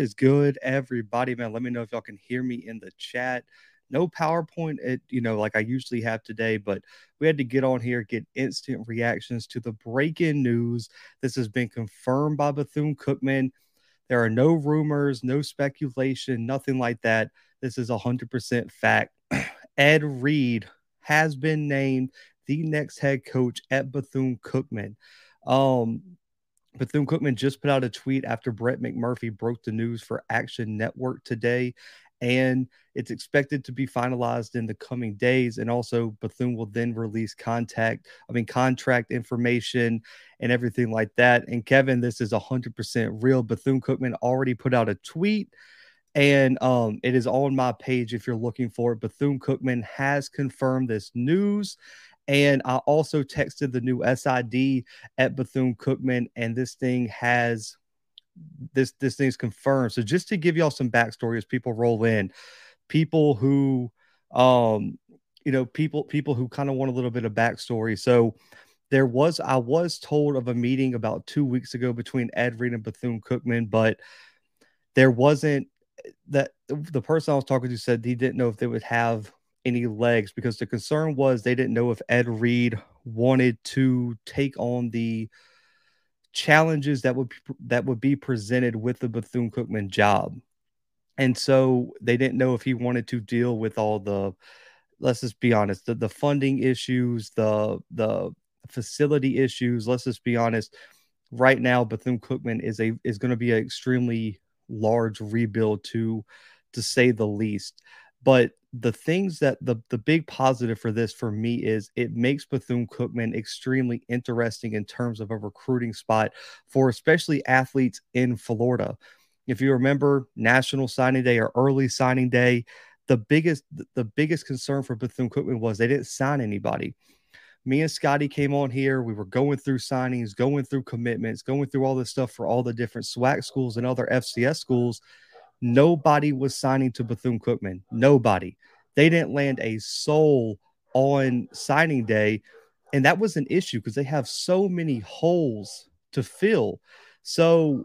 Is good, everybody? Man, let me know if y'all can hear me in the chat. No PowerPoint, it, you know, like I usually have today, but we had to get on here, get instant reactions to the breaking news. This has been confirmed by Bethune Cookman. There are no rumors, no speculation, nothing like that. This is 100% fact. Ed Reed has been named the next head coach at Bethune Cookman. Um, Bethune Cookman just put out a tweet after Brett McMurphy broke the news for Action Network today, and it's expected to be finalized in the coming days. And also, Bethune will then release contact, I mean, contract information and everything like that. And Kevin, this is 100% real. Bethune Cookman already put out a tweet and um, it is on my page if you're looking for it. Bethune Cookman has confirmed this news. And I also texted the new SID at Bethune Cookman, and this thing has this this thing's confirmed. So just to give y'all some backstory as people roll in, people who um you know people people who kind of want a little bit of backstory. So there was I was told of a meeting about two weeks ago between Ed Reed and Bethune Cookman, but there wasn't that the person I was talking to said he didn't know if they would have any legs because the concern was they didn't know if Ed Reed wanted to take on the challenges that would that would be presented with the Bethune Cookman job. And so they didn't know if he wanted to deal with all the let's just be honest, the, the funding issues, the the facility issues, let's just be honest. Right now Bethune Cookman is a is going to be an extremely large rebuild to to say the least. But the things that the the big positive for this for me is it makes Bethune Cookman extremely interesting in terms of a recruiting spot for especially athletes in Florida. If you remember National Signing Day or early signing day, the biggest the biggest concern for Bethune Cookman was they didn't sign anybody. Me and Scotty came on here. We were going through signings, going through commitments, going through all this stuff for all the different SWAC schools and other FCS schools Nobody was signing to Bethune Cookman. Nobody. They didn't land a soul on signing day. And that was an issue because they have so many holes to fill. So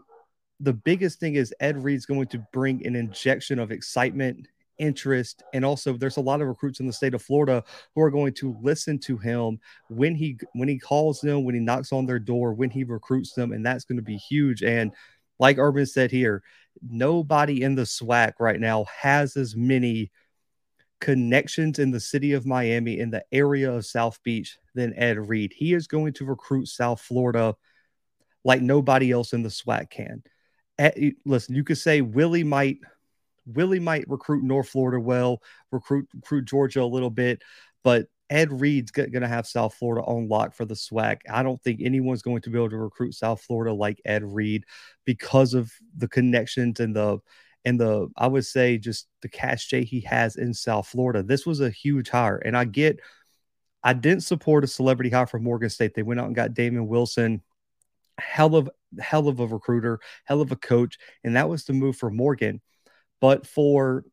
the biggest thing is Ed Reed's going to bring an injection of excitement, interest, and also there's a lot of recruits in the state of Florida who are going to listen to him when he when he calls them, when he knocks on their door, when he recruits them, and that's going to be huge. And like Urban said here, nobody in the SWAC right now has as many connections in the city of Miami in the area of South Beach than Ed Reed. He is going to recruit South Florida like nobody else in the SWAC can. Ed, listen, you could say Willie might Willie might recruit North Florida well, recruit recruit Georgia a little bit, but Ed Reed's going to have South Florida on lock for the SWAC. I don't think anyone's going to be able to recruit South Florida like Ed Reed because of the connections and the and the I would say just the cachet he has in South Florida. This was a huge hire, and I get I didn't support a celebrity hire from Morgan State. They went out and got Damon Wilson, hell of hell of a recruiter, hell of a coach, and that was the move for Morgan. But for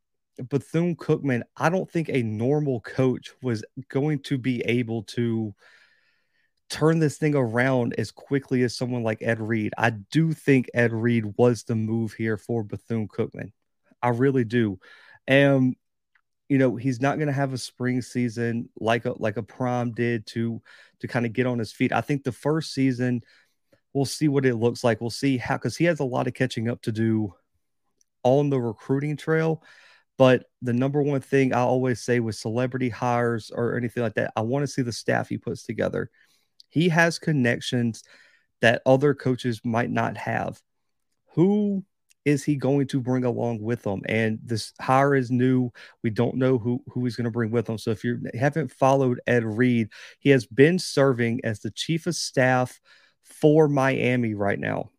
Bethune Cookman, I don't think a normal coach was going to be able to turn this thing around as quickly as someone like Ed Reed. I do think Ed Reed was the move here for Bethune Cookman. I really do. And you know, he's not going to have a spring season like a like a Prime did to to kind of get on his feet. I think the first season we'll see what it looks like. We'll see how cuz he has a lot of catching up to do on the recruiting trail but the number one thing I always say with celebrity hires or anything like that, I want to see the staff he puts together. He has connections that other coaches might not have. Who is he going to bring along with him? And this hire is new. We don't know who, who he's going to bring with him. So if you haven't followed Ed Reed, he has been serving as the chief of staff for Miami right now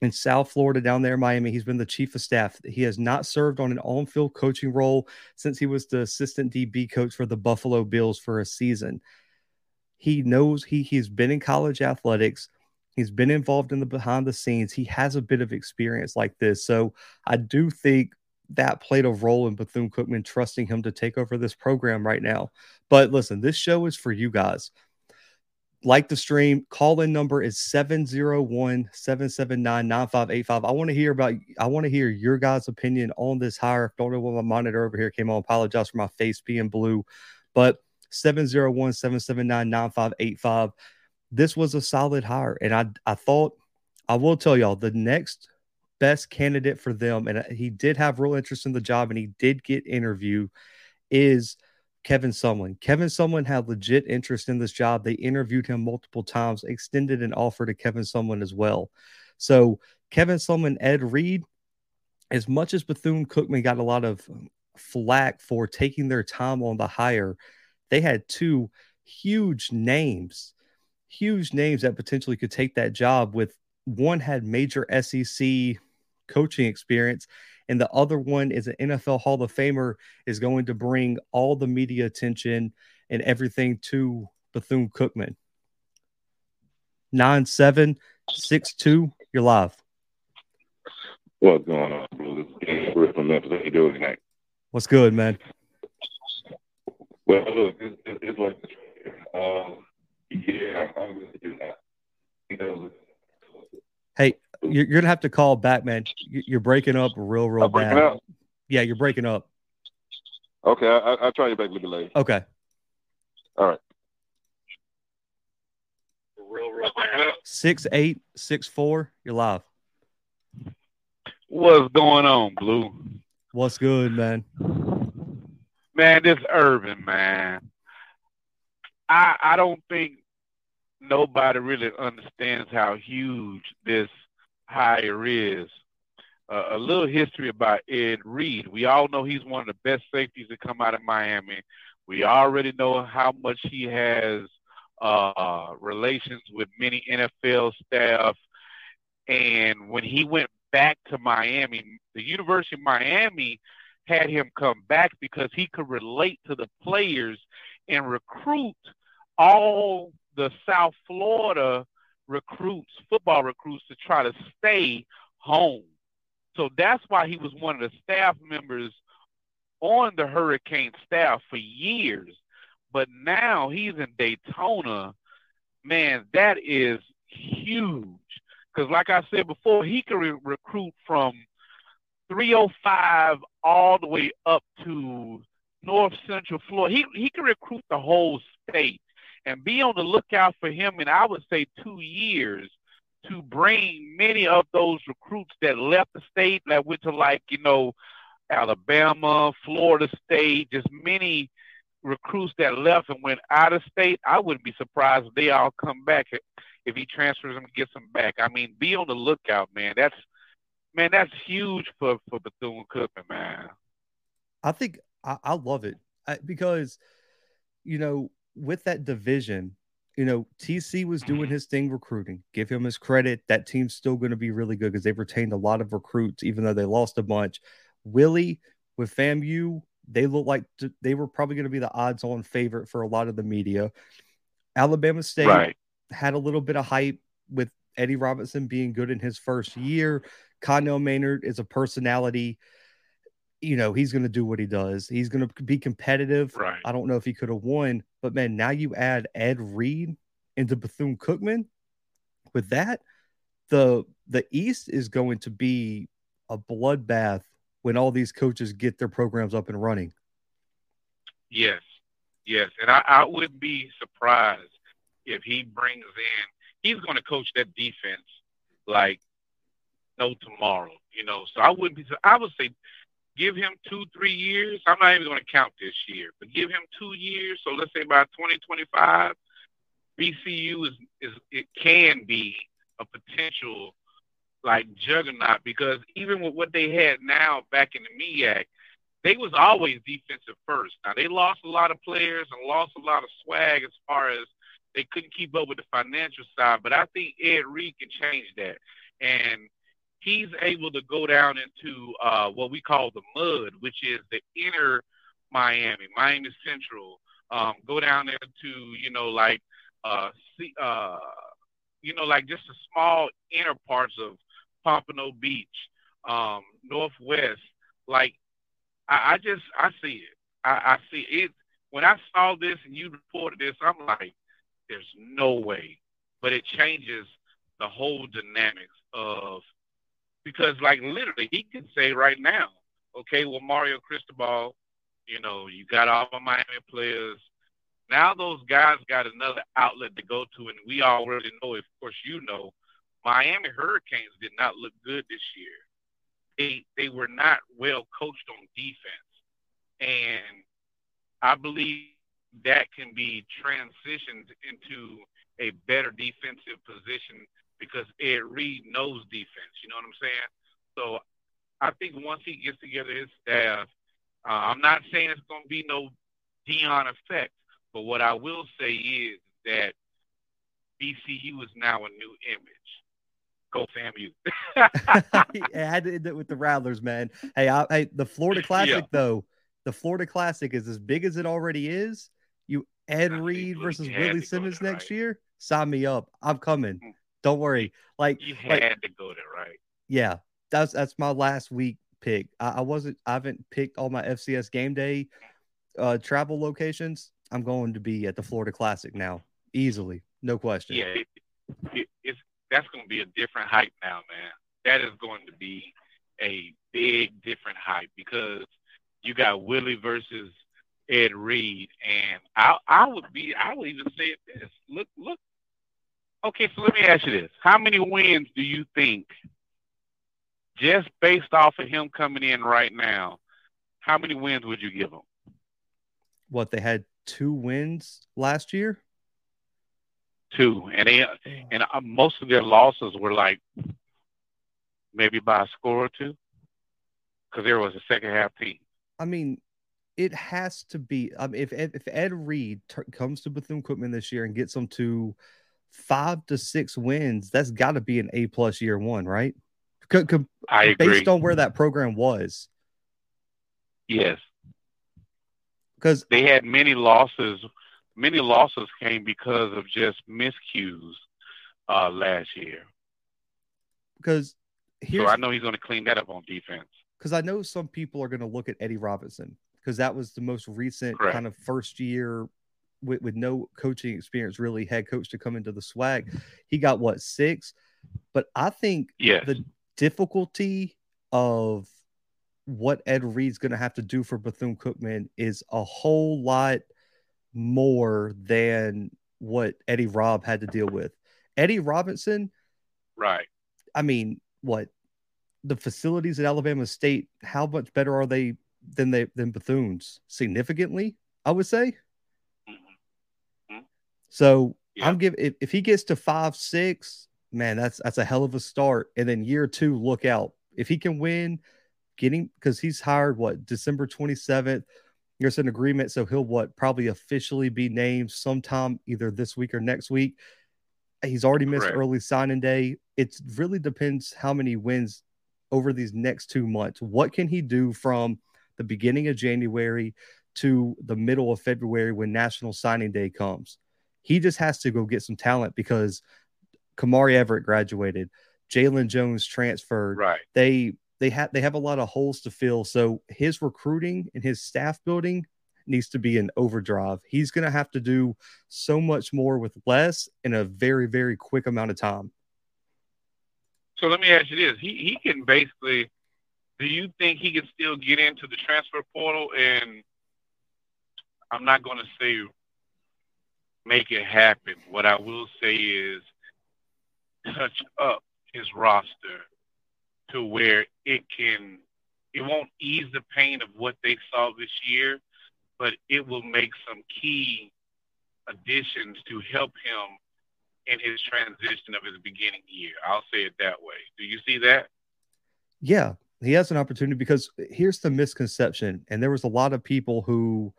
in South Florida, down there in Miami. He's been the chief of staff. He has not served on an on field coaching role since he was the assistant DB coach for the Buffalo Bills for a season. He knows he, he's been in college athletics. He's been involved in the behind the scenes. He has a bit of experience like this. So I do think that played a role in Bethune Cookman trusting him to take over this program right now. But listen, this show is for you guys. Like the stream. Call in number is 701 779 9585. I want to hear about, I want to hear your guys' opinion on this hire. Don't know what my monitor over here came on. Apologize for my face being blue, but 701 779 9585. This was a solid hire. And I, I thought, I will tell y'all the next best candidate for them, and uh, he did have real interest in the job and he did get interview, is Kevin Sumlin. Kevin Sumlin had legit interest in this job. They interviewed him multiple times, extended an offer to Kevin Sumlin as well. So Kevin Sumlin, Ed Reed, as much as Bethune Cookman got a lot of um, flack for taking their time on the hire, they had two huge names, huge names that potentially could take that job. With one had major SEC coaching experience, and the other one is an NFL Hall of Famer is going to bring all the media attention and everything to Bethune Cookman. Nine seven six two, you're live. What's going on, Blue? This from Memphis. How you doing tonight? What's good, man? Well, look, it's, it's like, uh, yeah, I'm you Hey, you're, you're, gonna have to call back, man. You're breaking up real, real bad. Out? Yeah, you're breaking up. Okay, I, will try you back a little later. Okay. All right. Real, real bad. Six eight six four. You're live. What's going on, Blue? What's good, man? Man, this Urban, man. I I don't think nobody really understands how huge this hire is. Uh, a little history about Ed Reed. We all know he's one of the best safeties to come out of Miami. We already know how much he has uh, relations with many NFL staff. And when he went back to Miami, the University of Miami had him come back because he could relate to the players and recruit all the South Florida recruits, football recruits, to try to stay home. So that's why he was one of the staff members on the Hurricane staff for years. But now he's in Daytona. Man, that is huge. Because, like I said before, he can re- recruit from 305 all the way up to North Central Florida. He he can recruit the whole state and be on the lookout for him in I would say two years to bring many of those recruits that left the state that went to like, you know, Alabama, Florida State, just many recruits that left and went out of state. I wouldn't be surprised if they all come back if he transfers them and gets them back. I mean, be on the lookout, man. That's man, that's huge for for Bethune Cookman, man. I think I, I love it because you know with that division, you know, TC was doing mm-hmm. his thing recruiting. Give him his credit. That team's still going to be really good because they've retained a lot of recruits, even though they lost a bunch. Willie with FAMU, they look like they were probably going to be the odds on favorite for a lot of the media. Alabama State right. had a little bit of hype with Eddie Robinson being good in his first year. Connell Maynard is a personality. You know, he's going to do what he does. He's going to be competitive. Right. I don't know if he could have won, but man, now you add Ed Reed into Bethune Cookman. With that, the the East is going to be a bloodbath when all these coaches get their programs up and running. Yes, yes, and I, I wouldn't be surprised if he brings in. He's going to coach that defense like no tomorrow, you know. So I wouldn't be. I would say give him two, three years. I'm not even going to count this year, but give him two years. So let's say by 2025, BCU is is it can be a potential like juggernaut because even with what they had now back in the MEAC, they was always defensive first. Now they lost a lot of players and lost a lot of swag as far as they couldn't keep up with the financial side. But I think Ed Reed can change that. And he's able to go down into uh, what we call the mud, which is the inner Miami, Miami Central. Um, go down there to you know like uh, uh, you know like just the small inner parts of Pompano Beach, um, Northwest. Like I, I just I see it. I, I see it. When I saw this and you reported this, I'm like, There's no way. But it changes the whole dynamics of because like literally he can say right now, okay, well Mario Cristobal, you know, you got all the Miami players. Now those guys got another outlet to go to, and we already know, of course, you know, Miami Hurricanes did not look good this year. They they were not well coached on defense, and I believe that can be transitioned into a better defensive position because Ed Reed knows defense. You know what I'm saying? So I think once he gets together his staff, uh, I'm not saying it's going to be no Deion effect, but what I will say is that BCU is now a new image. Go FAMU. it had to end it with the Rattlers, man. Hey, I, hey, the Florida Classic yeah. though, the Florida Classic is as big as it already is. You Ed Reed versus Willie Simmons next right. year. Sign me up. I'm coming. Don't worry. Like you had like, to go there, right? Yeah, that's that's my last week pick. I, I, wasn't. I haven't picked all my FCS game day uh, travel locations. I'm going to be at the Florida Classic now, easily, no question. Yeah, it, it, it's that's going to be a different hype now, man. That is going to be a big different hype because you got Willie versus Ed Reed, and I I would be I would even say this. Look look Okay, so let me ask you this: How many wins do you think, just based off of him coming in right now, how many wins would you give him? What they had two wins last year. Two, and they and uh, most of their losses were like maybe by a score or two, because there was a second half team. I mean, it has to be. I mean, if if Ed Reed t- comes to Bethune Cookman this year and gets them to five to six wins, that's got to be an A plus year one, right? C- c- I agree. Based on where that program was. Yes. Because they had many losses. Many losses came because of just miscues uh, last year. Because so I know he's going to clean that up on defense. Because I know some people are going to look at Eddie Robinson because that was the most recent Correct. kind of first year with, with no coaching experience, really head coach to come into the SWAC. He got what six, but I think yes. the difficulty of what Ed Reed's going to have to do for Bethune Cookman is a whole lot more than what Eddie Robb had to deal with. Eddie Robinson, right? I mean, what the facilities at Alabama State? How much better are they than they than Bethune's? Significantly, I would say. So yeah. I'm giving if, if he gets to five six, man, that's that's a hell of a start. And then year two, look out if he can win, getting because he's hired what December 27th. There's an agreement, so he'll what probably officially be named sometime either this week or next week. He's already missed Correct. early signing day. It really depends how many wins over these next two months. What can he do from the beginning of January to the middle of February when National Signing Day comes? He just has to go get some talent because Kamari Everett graduated, Jalen Jones transferred. Right. They they have they have a lot of holes to fill. So his recruiting and his staff building needs to be an overdrive. He's going to have to do so much more with less in a very very quick amount of time. So let me ask you this: He he can basically. Do you think he can still get into the transfer portal? And I'm not going to say make it happen. What I will say is touch up his roster to where it can it won't ease the pain of what they saw this year, but it will make some key additions to help him in his transition of his beginning year. I'll say it that way. Do you see that? Yeah, he has an opportunity because here's the misconception, and there was a lot of people who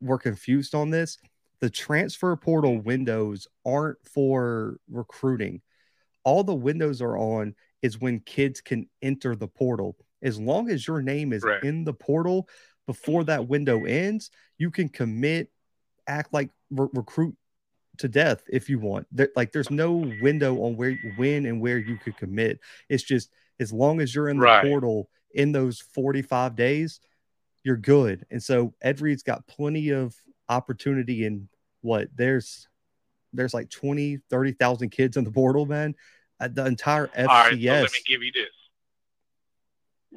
were confused on this the transfer portal windows aren't for recruiting. All the windows are on is when kids can enter the portal. As long as your name is right. in the portal before that window ends, you can commit, act like re- recruit to death if you want. There, like there's no window on where when and where you could commit. It's just as long as you're in the right. portal in those 45 days, you're good. And so Ed Reed's got plenty of opportunity and what there's there's like 20, 30,000 kids in the portal, man. Uh, the entire FCS. All right, so let me give you this.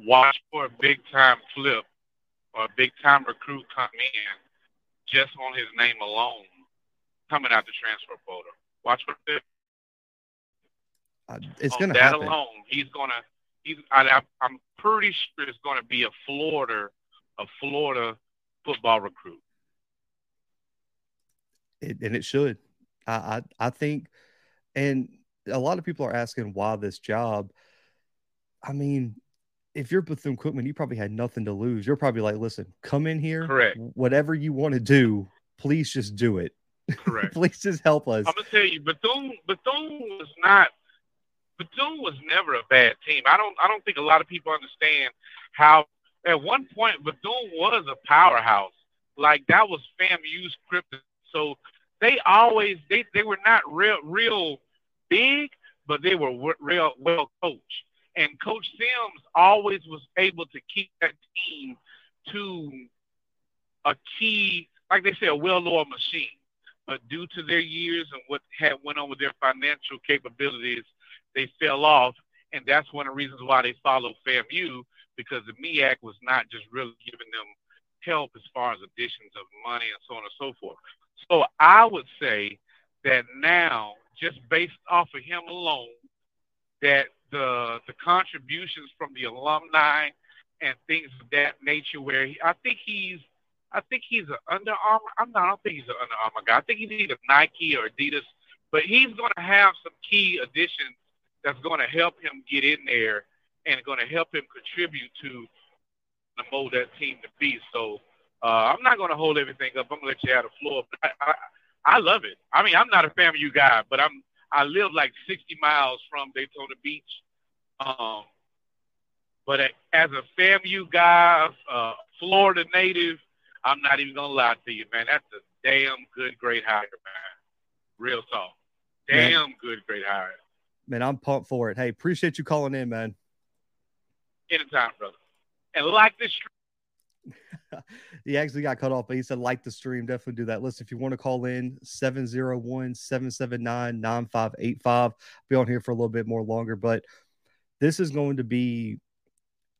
Watch for a big time flip or a big time recruit come in just on his name alone coming out the transfer portal. Watch for it. Uh, it's going to happen. That alone, he's going to. He's. I, I'm pretty sure it's going to be a Florida, a Florida football recruit. It, and it should. I, I I think, and a lot of people are asking why this job. I mean, if you're Bethune Cookman, you probably had nothing to lose. You're probably like, listen, come in here, correct. Whatever you want to do, please just do it. Correct. please just help us. I'm gonna tell you, Bethune Bethune was not Bethune was never a bad team. I don't I don't think a lot of people understand how at one point Bethune was a powerhouse. Like that was FAMU's script. So they always they, they were not real real big, but they were real well coached. And Coach Sims always was able to keep that team to a key, like they say, a well-oiled machine. But due to their years and what had went on with their financial capabilities, they fell off, and that's one of the reasons why they followed FAMU because the MEAC was not just really giving them help as far as additions of money and so on and so forth. So I would say that now, just based off of him alone, that the the contributions from the alumni and things of that nature, where he, I think he's I think he's an Under Armour. I'm not. I don't think he's an Under Armour guy. I think he's either Nike or Adidas, but he's going to have some key additions that's going to help him get in there and going to help him contribute to the mold that team to be. So uh, I'm not going to hold everything up. I'm going to let you have the floor. I, I, I love it. I mean, I'm not a FAMU guy, but I'm I live like 60 miles from Daytona Beach. Um, but as a FAMU guy, uh, Florida native, I'm not even gonna lie to you, man. That's a damn good, great hire, man. Real talk. Damn man. good, great hire. Man, I'm pumped for it. Hey, appreciate you calling in, man. Anytime, brother. And like this he actually got cut off, but he said, like the stream, definitely do that. Listen, if you want to call in, 701 779 9585. Be on here for a little bit more longer, but this is going to be,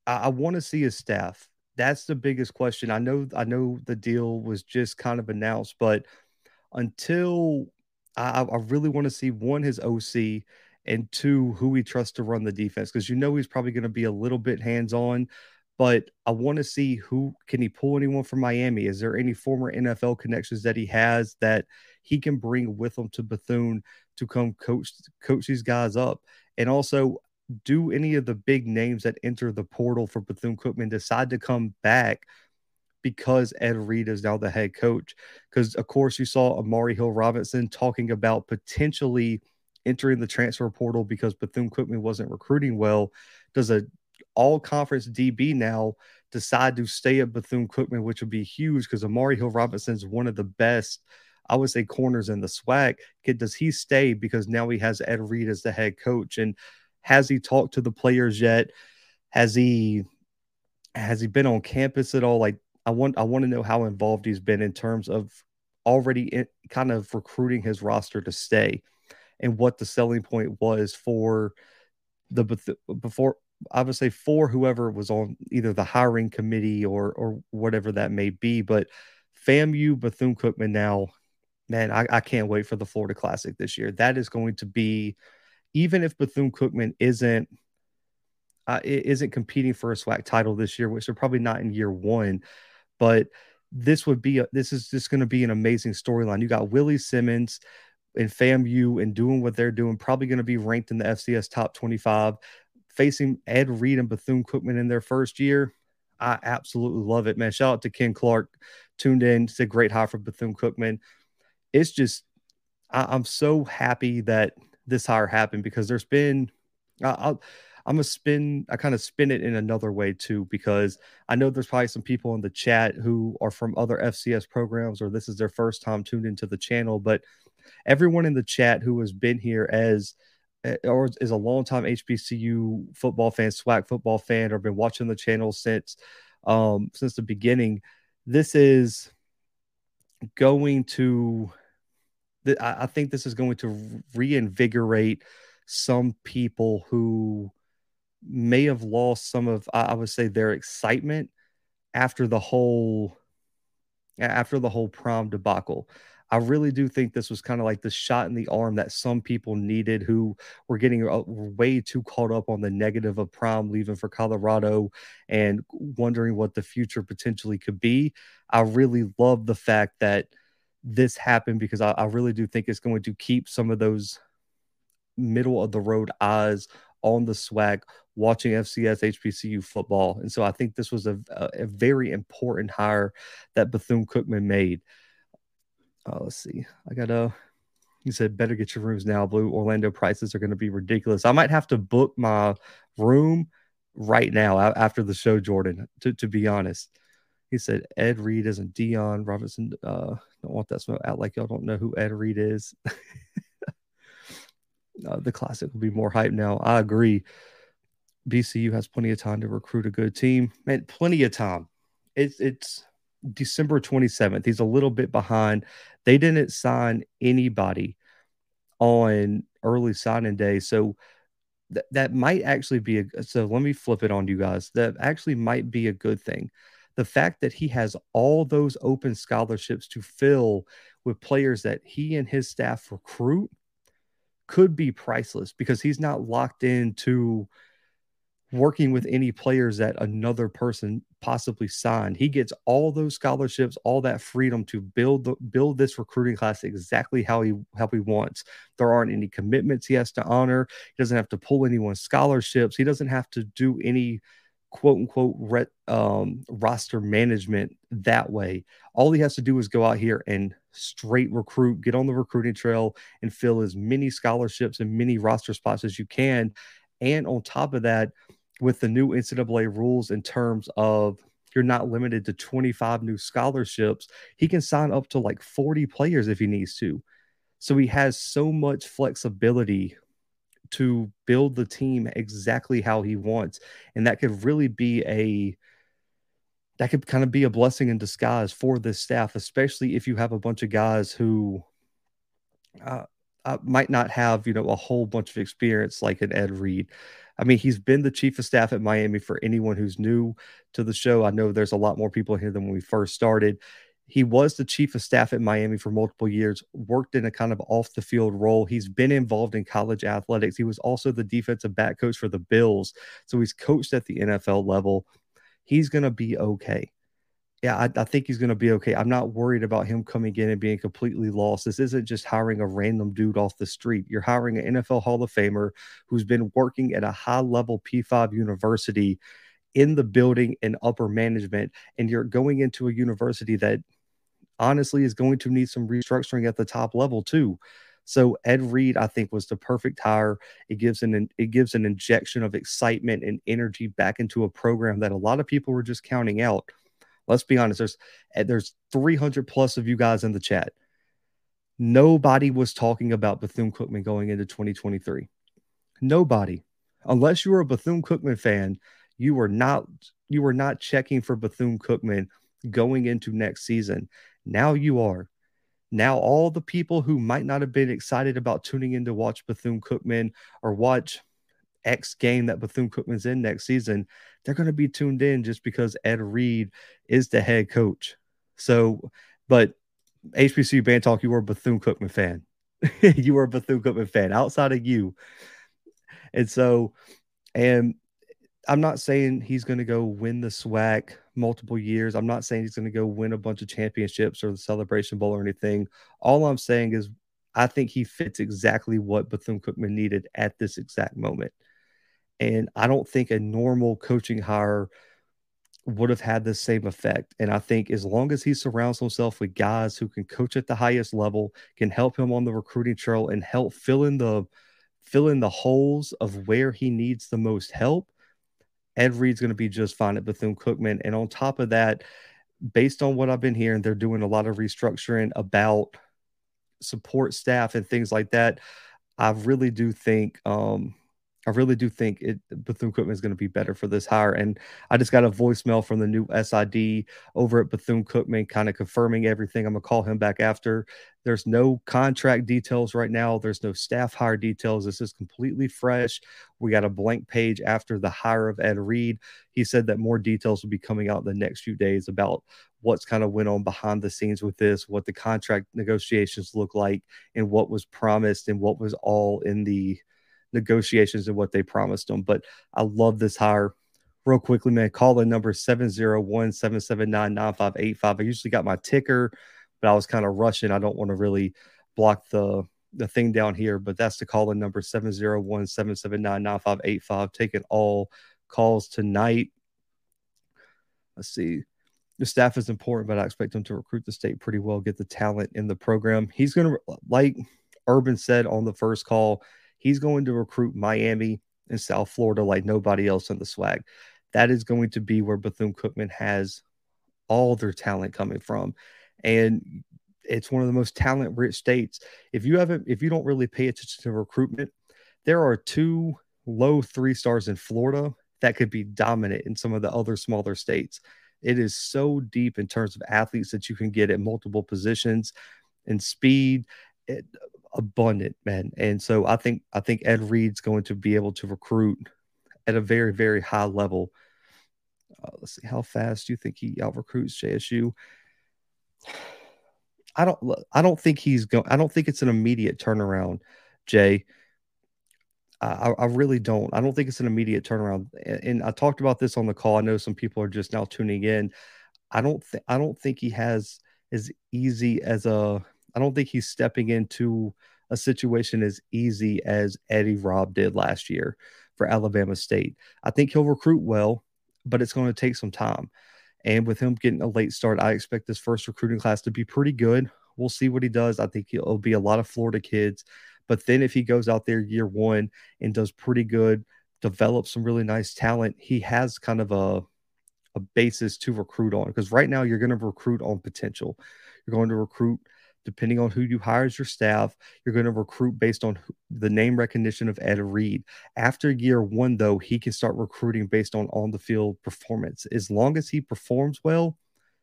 I, I want to see his staff. That's the biggest question. I know, I know the deal was just kind of announced, but until I, I really want to see one, his OC, and two, who he trusts to run the defense, because you know he's probably going to be a little bit hands on but I want to see who can he pull anyone from Miami? Is there any former NFL connections that he has that he can bring with him to Bethune to come coach coach these guys up? And also, do any of the big names that enter the portal for Bethune Cookman decide to come back because Ed Reed is now the head coach? Because of course you saw Amari Hill Robinson talking about potentially entering the transfer portal because Bethune Cookman wasn't recruiting well. Does a all conference DB now decide to stay at Bethune Cookman, which would be huge because Amari Hill Robinson is one of the best, I would say, corners in the SWAC. Does he stay because now he has Ed Reed as the head coach? And has he talked to the players yet? Has he has he been on campus at all? Like I want I want to know how involved he's been in terms of already in, kind of recruiting his roster to stay and what the selling point was for the before I would say for whoever was on either the hiring committee or or whatever that may be. But FAMU Bethune Cookman now, man, I, I can't wait for the Florida Classic this year. That is going to be, even if Bethune Cookman isn't uh, isn't competing for a SWAC title this year, which they're probably not in year one, but this would be a, this is just going to be an amazing storyline. You got Willie Simmons and FAMU and doing what they're doing, probably going to be ranked in the FCS top 25 facing Ed Reed and Bethune Cookman in their first year. I absolutely love it, man. Shout out to Ken Clark, tuned in. It's a great hire for Bethune Cookman. It's just, I, am so happy that this hire happened because there's been, I, I'm gonna spin. I kind of spin it in another way too, because I know there's probably some people in the chat who are from other FCS programs or this is their first time tuned into the channel. But everyone in the chat who has been here as or is a longtime HBCU football fan, SWAC football fan, or been watching the channel since um, since the beginning, this is going to I, I think this is going to reinvigorate some people who may have lost some of, I would say, their excitement after the whole after the whole Prime debacle. I really do think this was kind of like the shot in the arm that some people needed who were getting uh, way too caught up on the negative of Prime leaving for Colorado and wondering what the future potentially could be. I really love the fact that this happened because I, I really do think it's going to keep some of those middle of the road eyes on the SWAC watching FCS HBCU football. And so I think this was a, a, a very important hire that Bethune Cookman made. Uh, let's see. I got a. He said, "Better get your rooms now, Blue. Orlando prices are going to be ridiculous. I might have to book my room right now after the show, Jordan. To, to be honest." He said, "Ed Reed isn't Dion Robinson. Uh, don't want that smoke out like y'all don't know who Ed Reed is." uh, the classic will be more hype now. I agree. BCU has plenty of time to recruit a good team. Man, plenty of time. It's it's December 27th. He's a little bit behind. They didn't sign anybody on early signing day. So th- that might actually be a so let me flip it on you guys. That actually might be a good thing. The fact that he has all those open scholarships to fill with players that he and his staff recruit could be priceless because he's not locked into working with any players that another person possibly signed. He gets all those scholarships, all that freedom to build the, build this recruiting class exactly how he how he wants. There aren't any commitments he has to honor. He doesn't have to pull anyone's scholarships. He doesn't have to do any quote unquote re, um, roster management that way. All he has to do is go out here and straight recruit, get on the recruiting trail, and fill as many scholarships and many roster spots as you can. And on top of that, with the new NCAA rules in terms of you're not limited to 25 new scholarships, he can sign up to like 40 players if he needs to. So he has so much flexibility to build the team exactly how he wants. And that could really be a that could kind of be a blessing in disguise for this staff, especially if you have a bunch of guys who uh, uh, might not have, you know, a whole bunch of experience like an Ed Reed. I mean, he's been the chief of staff at Miami for anyone who's new to the show. I know there's a lot more people here than when we first started. He was the chief of staff at Miami for multiple years, worked in a kind of off the field role. He's been involved in college athletics. He was also the defensive back coach for the Bills. So he's coached at the NFL level. He's going to be okay yeah, I, I, think he's going to be okay. I'm not worried about him coming in and being completely lost. This isn't just hiring a random dude off the street. You're hiring an NFL Hall of Famer who's been working at a high level P5 university in the building and upper management. And you're going into a university that honestly is going to need some restructuring at the top level, too. So Ed Reed, I think, was the perfect hire. It gives an it gives an injection of excitement and energy back into a program that a lot of people were just counting out Let's be honest. There's eh, there's 300 plus of you guys in the chat. Nobody was talking about Bethune Cookman going into 2023. Nobody, unless you were a Bethune Cookman fan, you were not you were not checking for Bethune Cookman going into next season. Now you are. Now all the people who might not have been excited about tuning in to watch Bethune Cookman or watch X game that Bethune Cookman's in next season, they're going to be tuned in just because Ed Reed is the head coach. So, but HBCU Band Talk, you were a Bethune Cookman fan. you were a Bethune Cookman fan outside of you. And so, and I'm not saying he's going to go win the SWAC multiple years. I'm not saying he's going to go win a bunch of championships or the Celebration Bowl or anything. All I'm saying is I think he fits exactly what Bethune Cookman needed at this exact moment. And I don't think a normal coaching hire would have had the same effect. And I think as long as he surrounds himself with guys who can coach at the highest level, can help him on the recruiting trail and help fill in the fill in the holes of where he needs the most help, Ed Reed's going to be just fine at Bethune Cookman. And on top of that, based on what I've been hearing, they're doing a lot of restructuring about support staff and things like that. I really do think um, I really do think it Bethune Cookman is going to be better for this hire. And I just got a voicemail from the new SID over at Bethune Cookman, kind of confirming everything. I'm gonna call him back after. There's no contract details right now. There's no staff hire details. This is completely fresh. We got a blank page after the hire of Ed Reed. He said that more details will be coming out in the next few days about what's kind of went on behind the scenes with this, what the contract negotiations look like, and what was promised and what was all in the negotiations and what they promised them. But I love this hire. Real quickly, man, call the number 701 779 9585. I usually got my ticker, but I was kind of rushing. I don't want to really block the the thing down here, but that's the call in number 701 779 9585. Taking all calls tonight. Let's see. The staff is important, but I expect him to recruit the state pretty well, get the talent in the program. He's going to, like Urban said on the first call, He's going to recruit Miami and South Florida like nobody else in the SWAC. That is going to be where Bethune Cookman has all their talent coming from. And it's one of the most talent rich states. If you haven't, if you don't really pay attention to recruitment, there are two low three stars in Florida that could be dominant in some of the other smaller states. It is so deep in terms of athletes that you can get at multiple positions and speed. It, abundant, man. And so I think I think Ed Reed's going to be able to recruit at a very very high level. Uh, let's see, how fast do you think he out recruits JSU? I don't I don't think he's going. I don't think it's an immediate turnaround, Jay. I, I really don't. I don't think it's an immediate turnaround. And, and I talked about this on the call. I know some people are just now tuning in. I don't think I don't think he has as easy as a I don't think he's stepping into a situation as easy as Eddie Robb did last year for Alabama State. I think he'll recruit well, but it's going to take some time. And with him getting a late start, I expect this first recruiting class to be pretty good. We'll see what he does. I think it'll be a lot of Florida kids. But then if he goes out there year one and does pretty good, develops some really nice talent, he has kind of a a basis to recruit on. Because right now you're going to recruit on potential. You're going to recruit depending on who you hire as your staff, you're going to recruit based on the name recognition of Ed Reed. After year one, though, he can start recruiting based on on the field performance. As long as he performs well,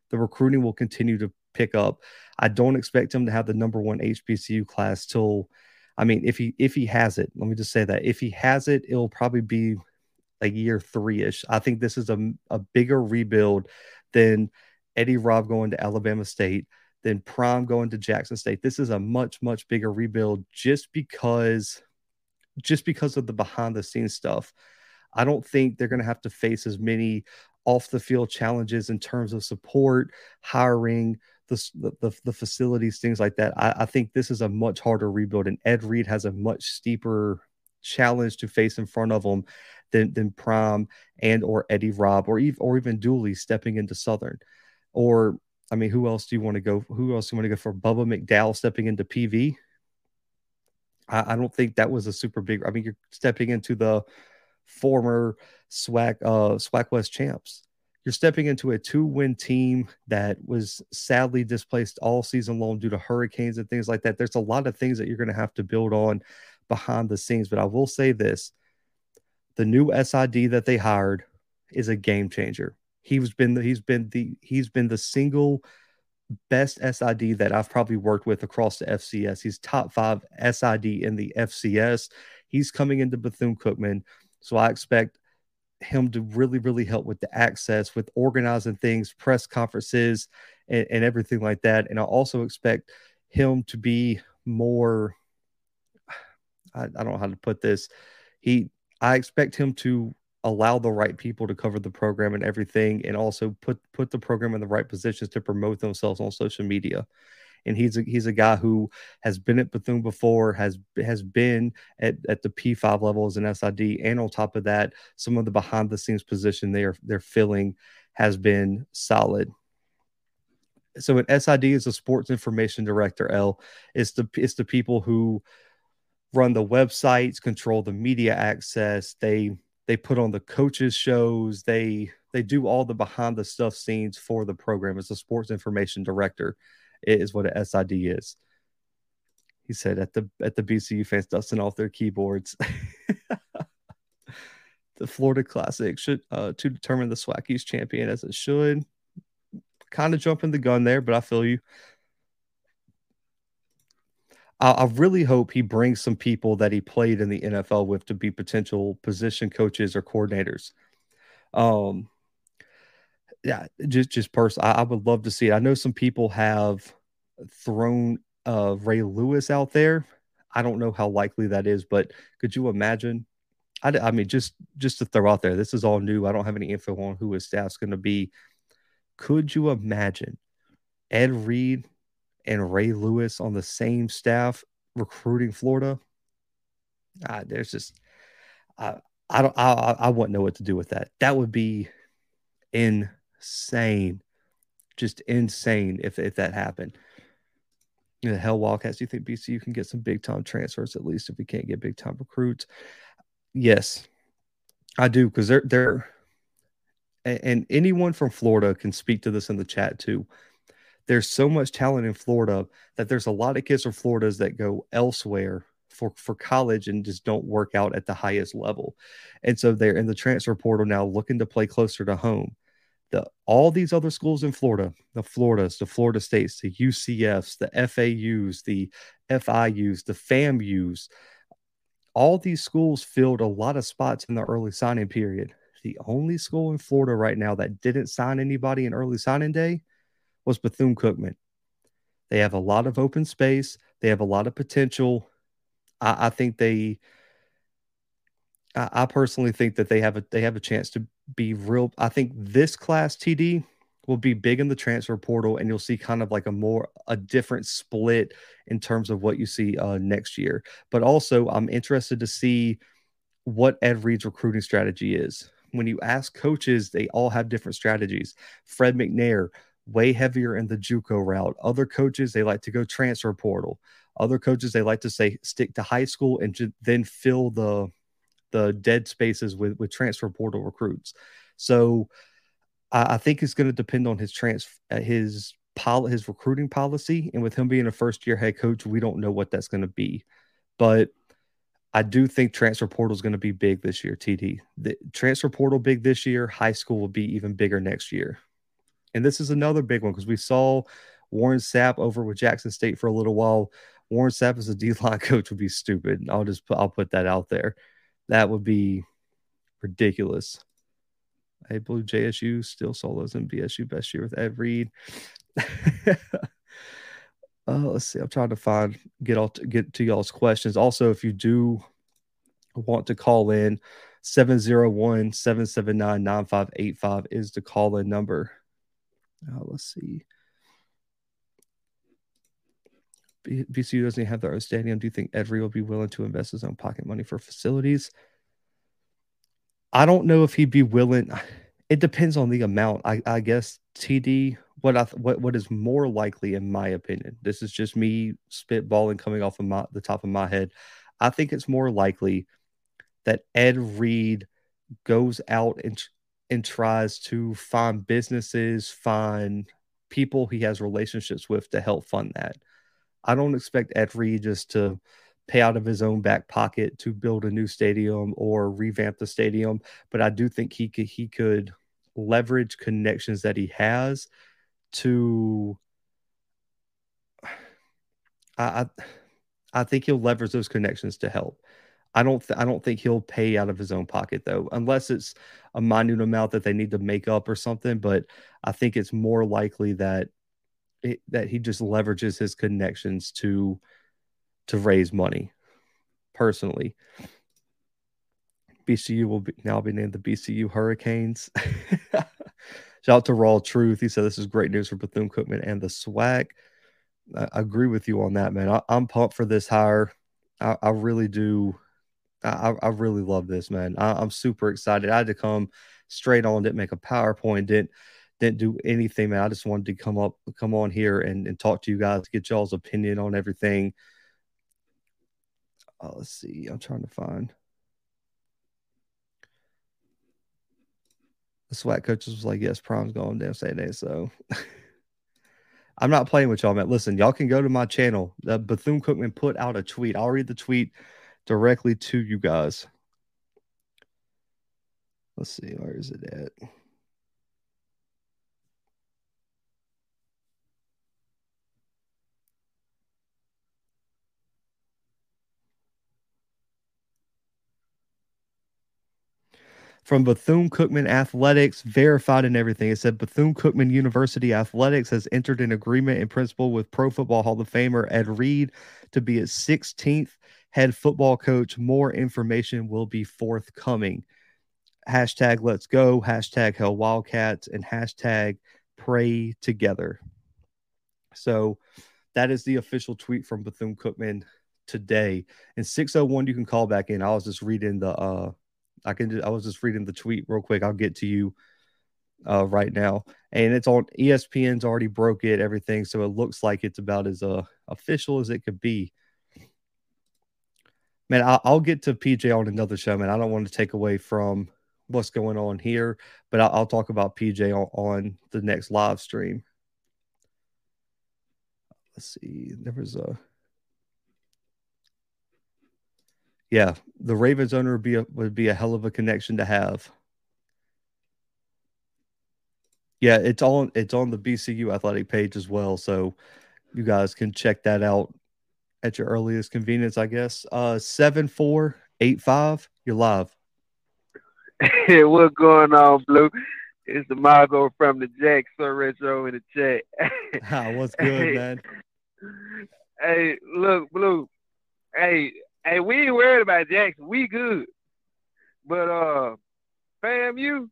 the recruiting will continue to pick up. I don't expect him to have the number one HBCU class till, I mean, if he if he has it, let me just say that if he has it, it'll probably be a year three ish. I think this is a, a bigger rebuild than Eddie Robb going to Alabama State than Prime going to Jackson State. This is a much much bigger rebuild just because just because of the behind the scenes stuff. I don't think they're going to have to face as many off the field challenges in terms of support, hiring, the, the, the facilities, things like that. I, I, think this is a much harder rebuild, and Ed Reed has a much steeper challenge to face in front of him than, than Prime and or Eddie Robb or even or even Dooley stepping into Southern or I mean, who else do you want to go? Who else do you want to go for? Bubba McDowell stepping into PV. I, I don't think that was a super big. I mean, you're stepping into the former SWAC uh SWAC West champs. You're stepping into a two-win team that was sadly displaced all season long due to hurricanes and things like that. There's a lot of things that you're going to have to build on behind the scenes. But I will say this: the new SID that they hired is a game changer. He's been the, he's been the he's been the single best SID that I've probably worked with across the FCS. He's top five SID in the FCS. He's coming into Bethune Cookman, so I expect him to really, really help with the access, with organizing things, press conferences, and, and everything like that. And I also expect him to be more. I, I don't know how to put this. He, I expect him to allow the right people to cover the program and everything and also put put the program in the right positions to promote themselves on social media and he's a, he's a guy who has been at Bethune before, has has been at, at the P5 level as an SID, and on top of that, some of the behind the scenes position they are they're filling has been solid. So an SID is a sports information director. L it's the it's the people who run the websites, control the media access. They they put on the coaches shows they they do all the behind the stuff scenes for the program as a sports information director is what a sid is he said at the at the bcu fans dusting off their keyboards the Florida Classic should uh, to determine the SWAC East champion as it should. Kind of jumping the gun there, but I feel you. I, I really hope he brings some people that he played in the NFL with to be potential position coaches or coordinators. Um, yeah, just just personally, I, I would love to see it. I know some people have thrown uh, Ray Lewis out there. I don't know how likely that is, but could you imagine? I, I mean, just just to throw out there, this is all new. I don't have any info on who his staff's going to be. Could you imagine Ed Reed and Ray Lewis on the same staff recruiting Florida? Ah, there's just I I don't I I wouldn't know what to do with that. That would be insane, just insane if if that happened the hell Wildcats, do you think BCU can get some big time transfers at least if we can't get big time recruits? Yes, I do because they're they're and anyone from Florida can speak to this in the chat too. There's so much talent in Florida that there's a lot of kids from Florida's that go elsewhere for for college and just don't work out at the highest level. And so they're in the transfer portal now looking to play closer to home the all these other schools in Florida, the Floridas, the Florida States, the UCFs, the FAUs, the FIUs, the FAMUs, all these schools filled a lot of spots in the early signing period. The only school in Florida right now that didn't sign anybody in early signing day was Bethune Cookman. They have a lot of open space. They have a lot of potential. I, I think they I, I personally think that they have a they have a chance to be real. I think this class TD will be big in the transfer portal, and you'll see kind of like a more a different split in terms of what you see uh, next year. But also, I'm interested to see what Ed Reed's recruiting strategy is. When you ask coaches, they all have different strategies. Fred McNair, way heavier in the JUCO route. Other coaches, they like to go transfer portal. Other coaches, they like to say stick to high school and then fill the the dead spaces with with transfer portal recruits. So I, I think it's going to depend on his trans uh, his pol- his recruiting policy, and with him being a first year head coach, we don't know what that's going to be, but. I do think transfer portal is going to be big this year. TD the transfer portal big this year. High school will be even bigger next year, and this is another big one because we saw Warren Sapp over with Jackson State for a little while. Warren Sapp as a D line coach would be stupid. I'll just put, I'll put that out there. That would be ridiculous. I believe JSU still solos in BSU best year with Ed Reed. uh, let's see. I'm trying to find get all to, get to y'all's questions. Also, if you do want to call in, 701 779 9585 is the call in number. Uh, let's see. BCU doesn't have their own stadium. Do you think Ed Reed will be willing to invest his own pocket money for facilities? I don't know if he'd be willing. It depends on the amount. I, I guess TD. What I what what is more likely, in my opinion, this is just me spitballing coming off of my the top of my head. I think it's more likely that Ed Reed goes out and and tries to find businesses, find people he has relationships with to help fund that. I don't expect Ed Reed just to pay out of his own back pocket to build a new stadium or revamp the stadium, but I do think he could he could leverage connections that he has to I I think he'll leverage those connections to help. I don't th- I don't think he'll pay out of his own pocket though, unless it's a minute amount that they need to make up or something. But I think it's more likely that it, that he just leverages his connections to to raise money. Personally, BCU will be, now be named the BCU Hurricanes. Shout out to Raw Truth. He said this is great news for Bethune Cookman and the SWAC. I, I agree with you on that, man. I, am pumped for this hire. I, I really do. I, I, really love this, man. I, am super excited. I had to come straight on, didn't make a PowerPoint, didn't didn't do anything, man. I just wanted to come up, come on here and, and talk to you guys, get y'all's opinion on everything. Uh, let's see. I'm trying to find. The SWAC coaches was like, yes, prom's going damn Saturday. So I'm not playing with y'all, man. Listen, y'all can go to my channel. The Bethune Cookman put out a tweet. I'll read the tweet directly to you guys. Let's see, where is it at? from Bethune Cookman Athletics, verified and everything. It said Bethune Cookman University Athletics has entered an agreement in principle with Pro Football Hall of Famer Ed Reed to be its 16th head football coach. More information will be forthcoming. Hashtag let's go, hashtag hell wildcats, and hashtag pray together. So that is the official tweet from Bethune Cookman today. And 601, you can call back in. I was just reading the uh I can. I was just reading the tweet real quick. I'll get to you uh, right now, and it's on ESPN's already broke it everything, so it looks like it's about as uh, official as it could be. Man, I'll, I'll get to PJ on another show, man. I don't want to take away from what's going on here, but I'll, I'll talk about PJ on, on the next live stream. Let's see. There was a yeah, the Ravens owner would be a, would be a hell of a connection to have. Yeah, it's on it's on the BCU athletic page as well, so you guys can check that out at your earliest convenience, I guess. Uh, seven four eight five, you're live. Hey, what's going on, Blue? It's the Margo from the Jack Sir Retro in the chat. ah, what's good, hey, man? Hey, look, Blue. Hey, Hey, we ain't worried about Jackson. We good. But uh fam, you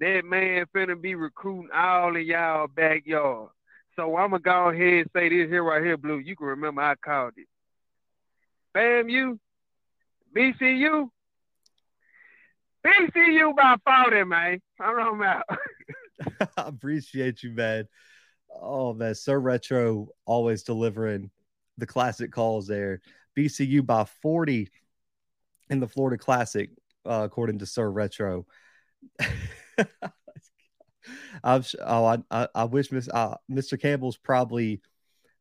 that man finna be recruiting all in y'all backyard. So I'm gonna go ahead and say this here right here, Blue. You can remember I called it. FAMU, BCU, BCU by 40, man. I'm out. I appreciate you, man. Oh man, Sir Retro always delivering the classic calls there. BCU by 40 in the Florida Classic, uh, according to Sir Retro. I'm, oh, I, I, wish Miss, uh, Mr. Campbell's probably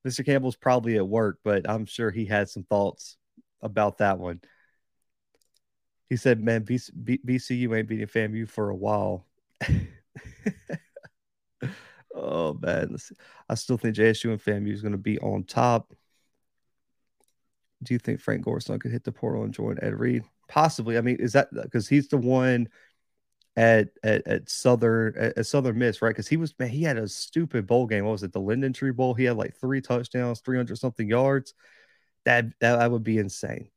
Mr. Campbell's probably at work, but I'm sure he had some thoughts about that one. He said, "Man, BCU ain't beating FAMU for a while." oh man, I still think JSU and FAMU is going to be on top do you think Frank Gorson could hit the portal and join Ed Reed? Possibly. I mean, is that because he's the one at at, at Southern at, at Southern Miss, right? Because he was man, he had a stupid bowl game. What was it? The LendingTree Bowl. He had like three touchdowns, three hundred something yards. That, that that would be insane.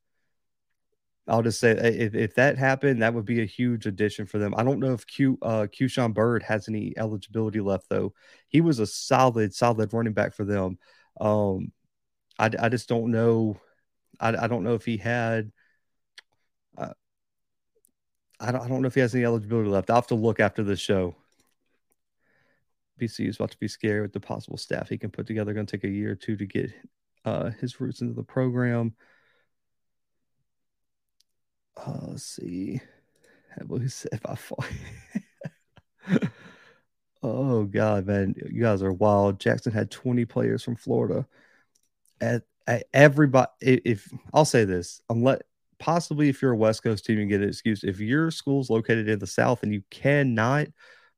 I'll just say if, if that happened, that would be a huge addition for them. I don't know if Q uh Sean Bird has any eligibility left though. He was a solid, solid running back for them. Um, I, I just don't know I, I don't know if he had. I don't, I don't know if he has any eligibility left. I'll have to look after the show. BC is about to be scary with the possible staff he can put together. Going to take a year or two to get uh, his roots into the program. Uh, let's see. If I fall? oh God, man, you guys are wild. Jackson had 20 players from Florida at everybody if I'll say this, unless possibly if you're a West Coast team you get an excuse, if your school's located in the South and you cannot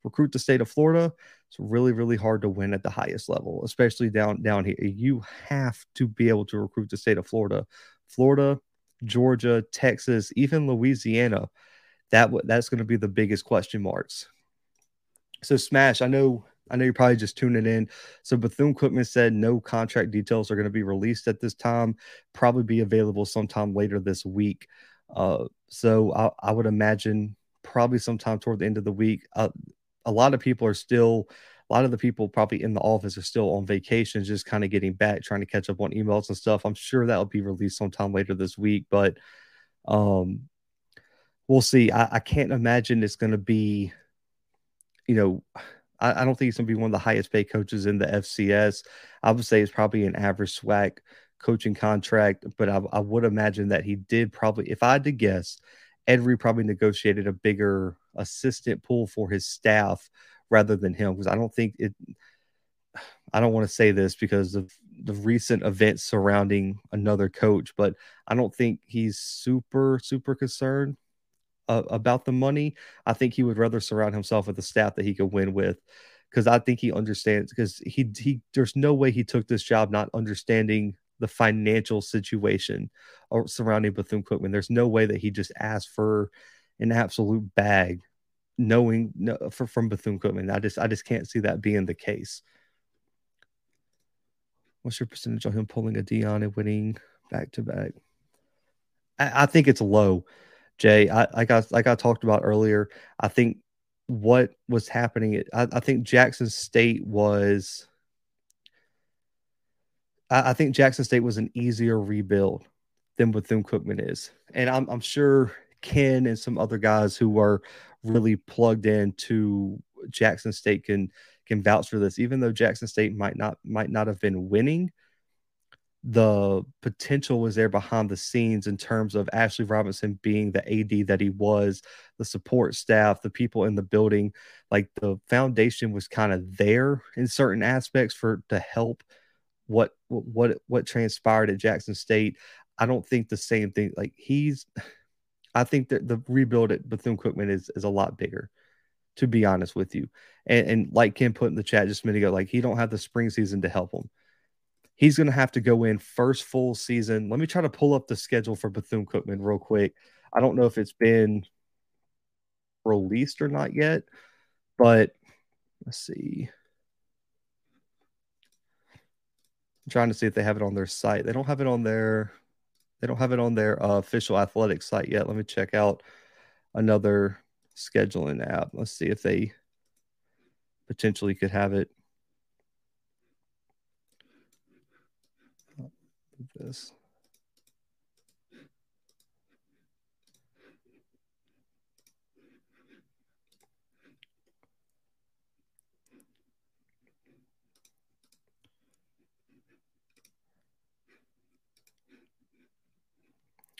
recruit the state of Florida, it's really really hard to win at the highest level, especially down down here. You have to be able to recruit the state of Florida, Florida, Georgia, Texas, even Louisiana. That that's going to be the biggest question marks. So Smash, I know I know you're probably just tuning in. So Bethune Cookman said no contract details are going to be released at this time. Probably be available sometime later this week. Uh, so I, I, would imagine probably sometime toward the end of the week. Uh, a lot of people are still, a lot of the people probably in the office are still on vacation, just kind of getting back, trying to catch up on emails and stuff. I'm sure that will be released sometime later this week, but um, we'll see. I, I can't imagine it's going to be, you know I, I don't think he's going to be one of the highest paid coaches in the FCS. I would say it's probably an average SWAC coaching contract, but I, I would imagine that he did probably, if I had to guess, Ed Reed probably negotiated a bigger assistant pool for his staff rather than him because I don't think it. I don't want to say this because of the recent events surrounding another coach, but I don't think he's super super concerned uh, about the money. I think he would rather surround himself with a staff that he could win with because I think he understands because he he there's no way he took this job not understanding the financial situation or surrounding Bethune Cookman. There's no way that he just asked for an absolute bag, knowing no, for, from Bethune Cookman. I just I just can't see that being the case. What's your percentage on him pulling a Deion and winning back to back? I think it's low, Jay. I, like I like I talked about earlier. I think what was happening. I, I think Jackson State was I, think Jackson State was an easier rebuild than Bethune Cookman is, and I'm I'm sure Ken and some other guys who were really plugged into Jackson State can can vouch for this. Even though Jackson State might not might not have been winning, the potential was there behind the scenes in terms of Ashley Robinson being the AD that he was, the support staff, the people in the building, like the foundation was kind of there in certain aspects for to help what what what transpired at Jackson State. I don't think the same thing. Like he's, I think that the rebuild at Bethune Cookman is is a lot bigger, to be honest with you. And, and like Kim put in the chat just a minute ago, like he don't have the spring season to help him. He's going to have to go in first full season. Let me try to pull up the schedule for Bethune Cookman real quick. I don't know if it's been released or not yet, but let's see. I'm trying to see if they have it on their site. They don't have it on their they don't have it on their uh, official athletic site yet. Let me check out another scheduling app. Let's see if they potentially could have it. This.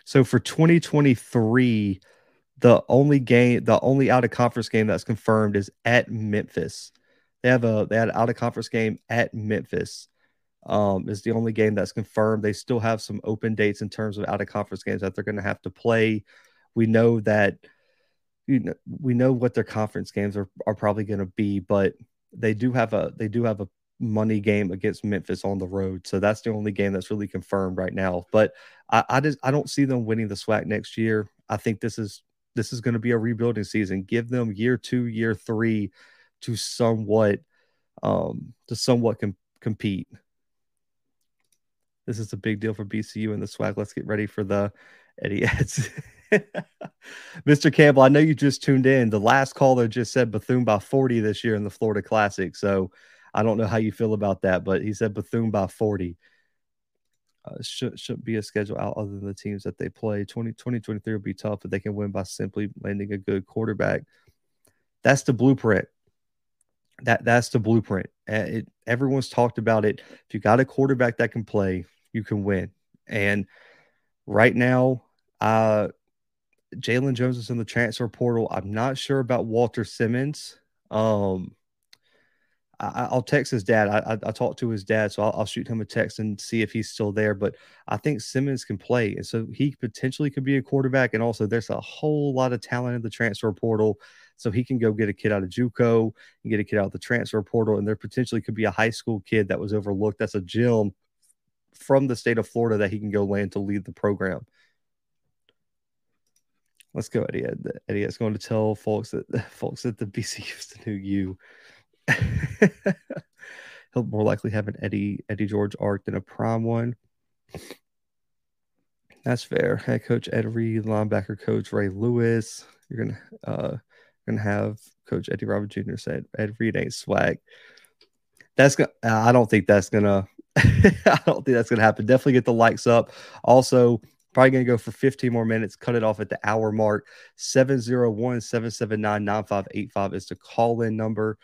So for 2023, the only game, the only out of conference game that's confirmed is at Memphis. They have a they had an out of conference game at Memphis. Um, is the only game that's confirmed. They still have some open dates in terms of out of conference games that they're going to have to play. We know that you know we know what their conference games are, are probably going to be, but they do have a they do have a money game against Memphis on the road. So that's the only game that's really confirmed right now. But I, I just I don't see them winning the SWAC next year. I think this is this is going to be a rebuilding season. Give them year two, year three to somewhat um to somewhat com- compete. This is a big deal for BCU and the SWAC. Let's get ready for the Eddie Eds. Mr. Campbell, I know you just tuned in. The last caller just said Bethune by 40 this year in the Florida Classic. So I don't know how you feel about that, but he said Bethune by 40. Uh, should, shouldn't be a schedule out other than the teams that they play. 20, 2023 will be tough, but they can win by simply landing a good quarterback. That's the blueprint. That that's the blueprint. It, everyone's talked about it. If you got a quarterback that can play, you can win. And right now, uh, Jalen Jones is in the transfer portal. I'm not sure about Walter Simmons. Um, I, will text his dad. I, I, I, talked to his dad, so I'll, I'll, shoot him a text and see if he's still there. But I think Simmons can play, and so he potentially could be a quarterback. And also, there's a whole lot of talent in the transfer portal, so he can go get a kid out of JUCO and get a kid out of the transfer portal. And there potentially could be a high school kid that was overlooked. That's a gem from the state of Florida that he can go land to lead the program. Let's go, Eddie. Eddie is going to tell folks that folks that the BC is the new you. He'll more likely have an Eddie Eddie George arc than a prime one. That's fair. Head coach Ed Reed, linebacker coach Ray Lewis. You're gonna uh gonna have Coach Eddie Robinson Jr. said Ed Reed ain't SWAC. That's gonna. I don't think that's gonna. I don't think that's gonna happen. Definitely get the likes up. Also, probably gonna go for 15 more minutes. Cut it off at the hour mark. 701-779-9585 is the call in number.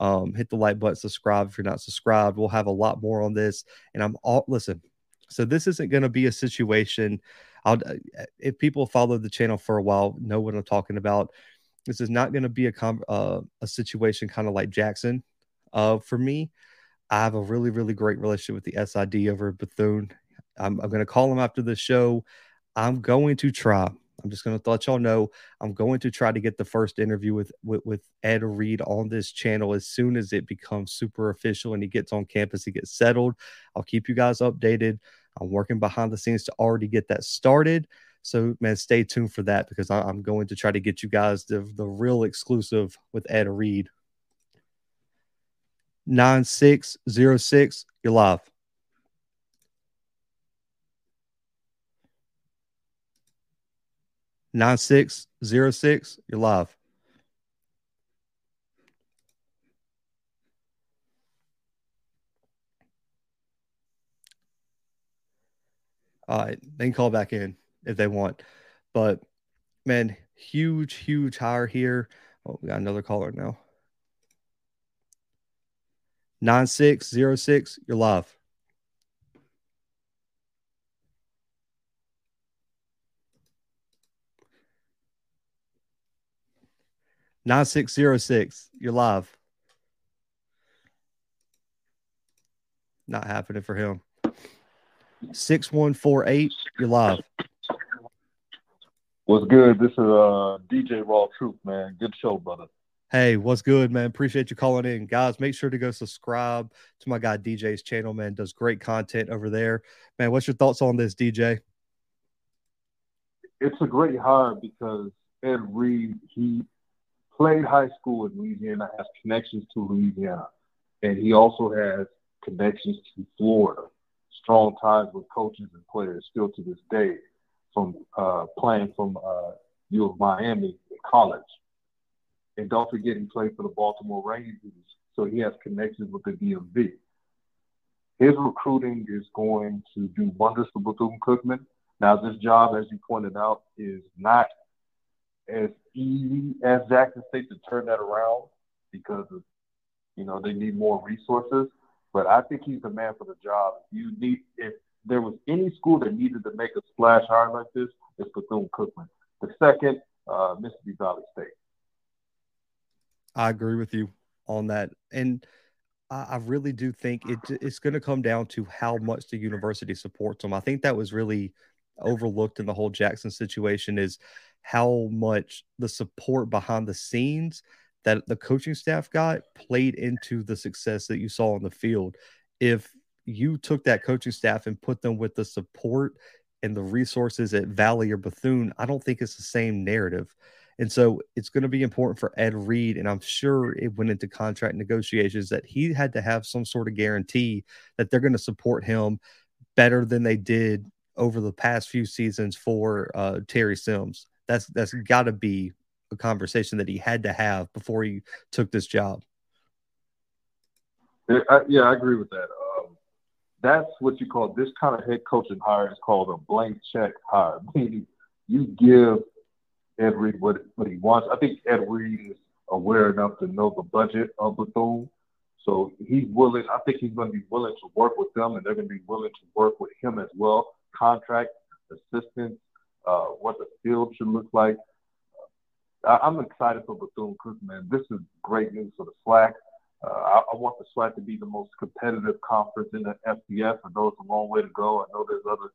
Um, hit the like button, subscribe if you're not subscribed. We'll have a lot more on this. And I'm all listen. So this isn't going to be a situation. I'll uh, if people follow the channel for a while know what I'm talking about. This is not going to be a uh, a situation kind of like Jackson. Uh, for me, I have a really really great relationship with the SID over at Bethune. I'm, I'm going to call him after the show. I'm going to try. I'm just going to let y'all know I'm going to try to get the first interview with, with, with Ed Reed on this channel as soon as it becomes super official and he gets on campus, he gets settled. I'll keep you guys updated. I'm working behind the scenes to already get that started. So, man, stay tuned for that because I, am going to try to get you guys the, the real exclusive with Ed Reed. 9606, you're live. Nine six zero six. You're live. All right, they can call back in if they want. But man, huge, huge hire here. Oh, we got another caller now. 9606, you're live. Nine six zero six. You're live. Not happening for him. Six one four eight. You're live. What's good? This is uh, DJ Raw Truth, man. Good show, brother. Hey, what's good, man? Appreciate you calling in. Guys, make sure to go subscribe to my guy DJ's channel, man. Does great content over there. Man, what's your thoughts on this, DJ? It's a great hire because Ed Reed, he played high school in Louisiana, has connections to Louisiana, and he also has connections to Florida. Strong ties with coaches and players still to this day from uh, playing from uh, U of Miami in college. And don't forget, he played for the Baltimore Ravens, so he has connections with the DMV. His recruiting is going to do wonders for Bethune Cookman. Now, this job, as you pointed out, is not as easy as Jackson State to turn that around because of, you know, they need more resources. But I think he's the man for the job. You need if there was any school that needed to make a splash hire like this, it's Bethune Cookman. The second, uh, Mississippi Valley State. I agree with you on that, and I, I really do think it, it's going to come down to how much the university supports them. I think that was really overlooked in the whole Jackson situation is how much the support behind the scenes that the coaching staff got played into the success that you saw on the field. If you took that coaching staff and put them with the support and the resources at Valley or Bethune, I don't think it's the same narrative. And so it's going to be important for Ed Reed. And I'm sure it went into contract negotiations that he had to have some sort of guarantee that they're going to support him better than they did over the past few seasons for uh, Terry Sims. That's that's got to be a conversation that he had to have before he took this job. Yeah, I, yeah, I agree with that that's what you call this kind of head coaching hire is called a blank check hire. Meaning you give Ed Reed what, what he wants. I think Ed Reed is aware enough to know the budget of Bethune. So he's willing, I think he's going to be willing to work with them and they're going to be willing to work with him as well. Contract, assistance, uh, what the field should look like. I, I'm excited for Bethune Cookman. This is great news for the SWAC. Uh, I, I, want the SWAC to be the most competitive conference in the FBS. I know it's a long way to go. I know there's other,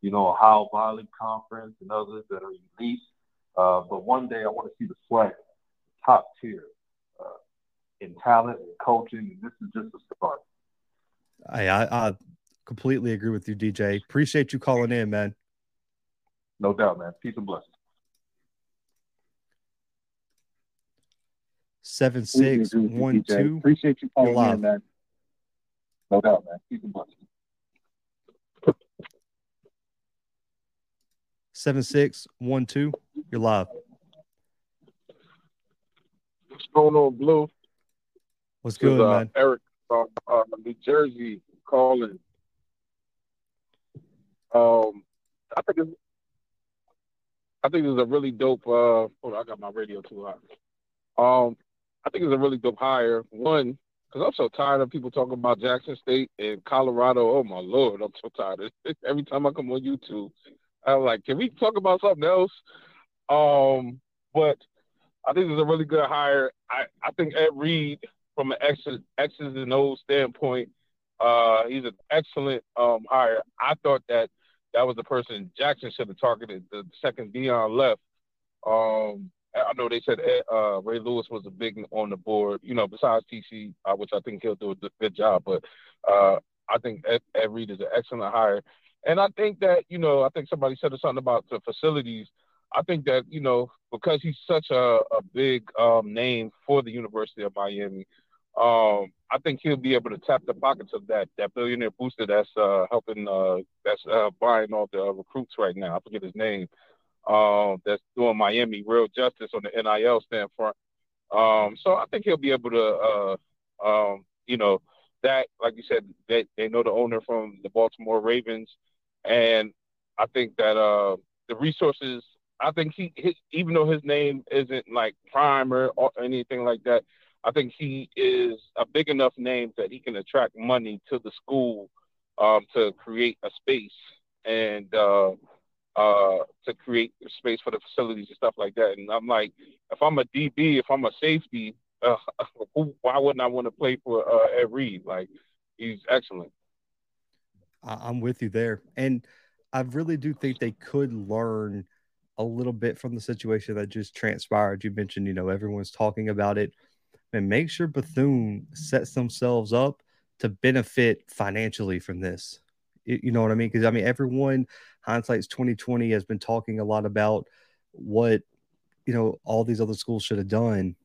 you know, Ohio Valley Conference and others that are elite. Uh, but one day I want to see the SWAC top tier uh, in talent and coaching. And this is just a start. I, I, I completely agree with you, DJ. Appreciate you calling in, man. No doubt, man. Peace and blessings. seven six one two. Appreciate you calling in, man. No doubt, man. Keep it Seven six one two. You're live. What's going on, Blue? What's good, uh, man? Eric from uh, New Jersey calling. Um, I think it's, I think it's a really dope. Uh, hold on, I got my radio too hot. Um, I think it's a really dope hire. One, because I'm so tired of people talking about Jackson State and Colorado. Oh my lord, I'm so tired. Of it. Every time I come on YouTube, I'm like, can we talk about something else? Um, but I think it's a really good hire. I, I think Ed Reed, from an X's, X's and O's standpoint, uh, he's an excellent um, hire. I thought that that was the person Jackson should have targeted. The second Deion left, um, I know they said uh, Ray Lewis was a big on the board, you know, besides TC, uh, which I think he'll do a good job. But uh, I think Ed, Ed Reed is an excellent hire. And I think that, you know, I think somebody said something about the facilities. I think that, you know, because he's such a, a big um, name for the University of Miami, um, I think he'll be able to tap the pockets of that that billionaire booster that's uh, helping uh, that's uh, buying all the recruits right now. I forget his name um, that's doing Miami real justice on the NIL standpoint. Um, so I think he'll be able to, uh, um, you know, that like you said, they they know the owner from the Baltimore Ravens, and I think that uh, the resources. I think he, his, even though his name isn't like primer or anything like that, I think he is a big enough name that he can attract money to the school um, to create a space and uh, uh, to create space for the facilities and stuff like that. And I'm like, if I'm a DB, if I'm a safety, uh, why wouldn't I want to play for uh, Ed Reed? Like, he's excellent. I'm with you there, and I really do think they could learn a little bit from the situation that just transpired. You mentioned, you know, everyone's talking about it, and make sure Bethune sets themselves up to benefit financially from this. You know what I mean? Because I mean, everyone hindsight's 2020 has been talking a lot about what you know all these other schools should have done.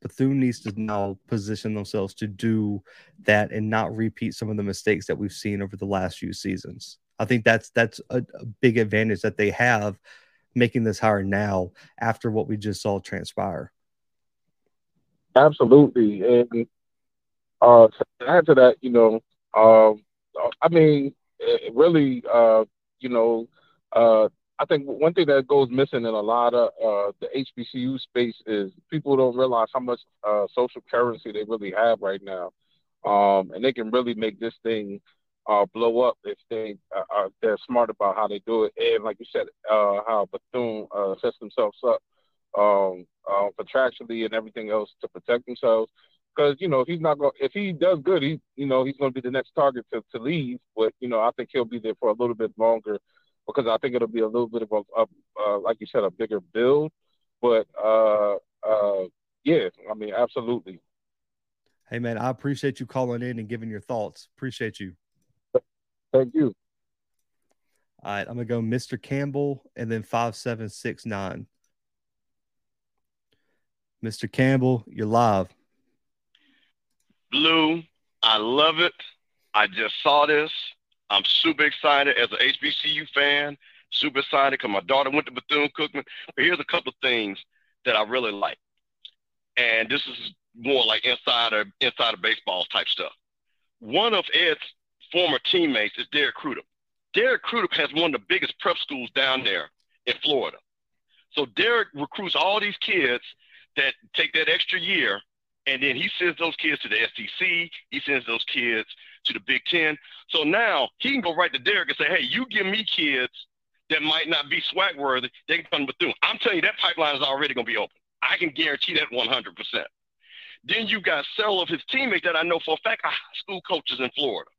Bethune needs to now position themselves to do that and not repeat some of the mistakes that we've seen over the last few seasons. I think that's that's a, a big advantage that they have making this hire now after what we just saw transpire. Absolutely, and uh, to add to that, you know, um, I mean, really, uh, you know, uh, I think one thing that goes missing in a lot of uh, the HBCU space is people don't realize how much uh, social currency they really have right now, um, and they can really make this thing uh, blow up if they uh, are they're smart about how they do it. And like you said, uh, how Bethune uh, sets themselves up um, contractually and everything else to protect themselves because you know he's not going. If he does good, he you know he's going to be the next target to, to leave. But you know I think he'll be there for a little bit longer because I think it'll be a little bit of a, a uh, like you said a bigger build. But uh, uh, yeah, I mean absolutely. Hey man, I appreciate you calling in and giving your thoughts. Appreciate you. Thank you. All right, I'm gonna go Mr. Campbell and then five seven six nine. Mr. Campbell, you're live. Blue, I love it. I just saw this. I'm super excited as an HBCU fan. Super excited because my daughter went to Bethune Cookman. But here's a couple of things that I really like, and this is more like insider insider baseball type stuff. One of Ed's former teammates is Derek Crudup. Derek Crudup has one of the biggest prep schools down there in Florida. So Derek recruits all these kids that take that extra year and then he sends those kids to the SEC. He sends those kids to the Big Ten. So now he can go right to Derek and say, hey, you give me kids that might not be SWAC worthy. They can come to Bethune. I'm telling you, that pipeline is already going to be open. I can guarantee that 100%. Then you got several of his teammates that I know for a fact are high school coaches in Florida.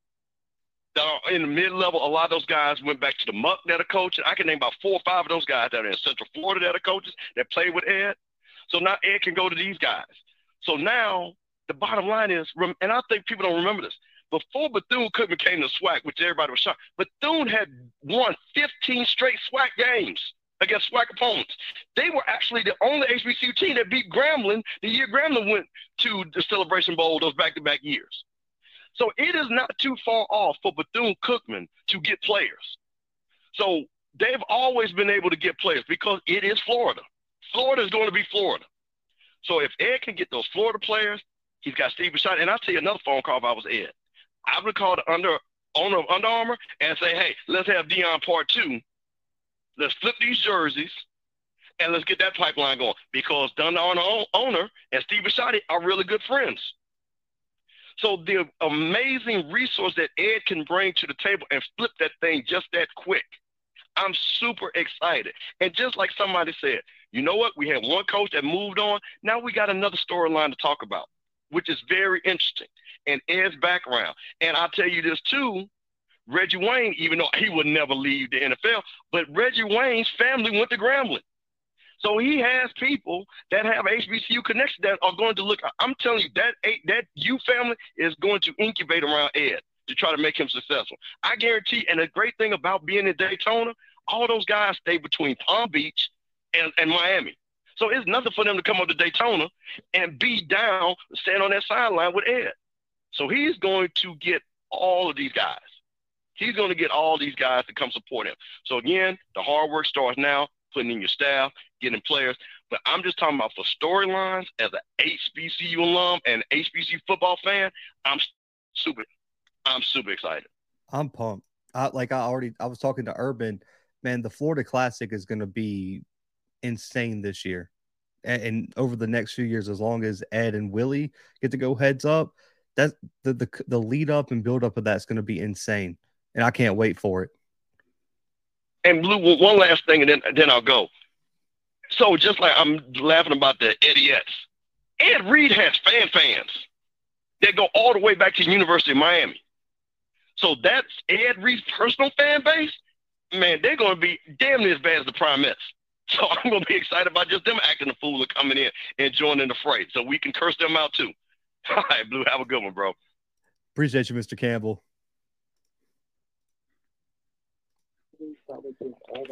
That are in the mid level. A lot of those guys went back to the muck that are coaching. I can name about four or five of those guys that are in Central Florida that are coaches that play with Ed. So now Ed can go to these guys. So now the bottom line is, and I think people don't remember this. Before Bethune Cookman came to SWAC, which everybody was shocked, Bethune had won 15 straight SWAC games against SWAC opponents. They were actually the only HBCU team that beat Grambling the year Grambling went to the Celebration Bowl those back-to-back years. So it is not too far off for Bethune Cookman to get players. So they've always been able to get players because it is Florida. Florida is going to be Florida. So if Ed can get those Florida players, he's got Steve Bisciotti. And I'll tell you another phone call if I was Ed. I would call the under owner of Under Armour and say, hey, let's have Deion part two. Let's flip these jerseys and let's get that pipeline going because Under Armour owner and Steve Bisciotti are really good friends. So the amazing resource that Ed can bring to the table and flip that thing just that quick. I'm super excited. And just like somebody said, you know what? We had one coach that moved on. Now we got another storyline to talk about, which is very interesting. And Ed's background. And I'll tell you this too. Reggie Wayne, even though he would never leave the NFL, but Reggie Wayne's family went to Grambling. So he has people that have HBCU connections that are going to look. I'm telling you that that U family is going to incubate around Ed to try to make him successful. I guarantee. And the great thing about being in Daytona, all those guys stay between Palm Beach and, and Miami. So it's nothing for them to come up to Daytona and be down, stand on that sideline with Ed. So he's going to get all of these guys. He's going to get all these guys to come support him. So again, the hard work starts now, putting in your staff, getting players. But I'm just talking about for storylines as an HBCU alum and HBCU football fan, I'm super, I'm super excited. I'm pumped. I, like I already, I was talking to Urban, man. The Florida Classic is going to be insane this year, and, and, over the next few years, as long as Ed and Willie get to go heads up, that the the, the lead up and build up of that's going to be insane, and I can't wait for it. And Blue, one last thing, and then then I'll go. So just like I'm laughing about the idiots, Ed Reed has fan fans that go all the way back to the University of Miami. So that's Ed Reed's personal fan base. Man, they're going to be damn near as bad as the Prime Primettes. So I'm going to be excited about just them acting a fool and coming in and joining the fray. So we can curse them out too. All right, Blue, have a good one, bro. Appreciate you, Mr. Campbell.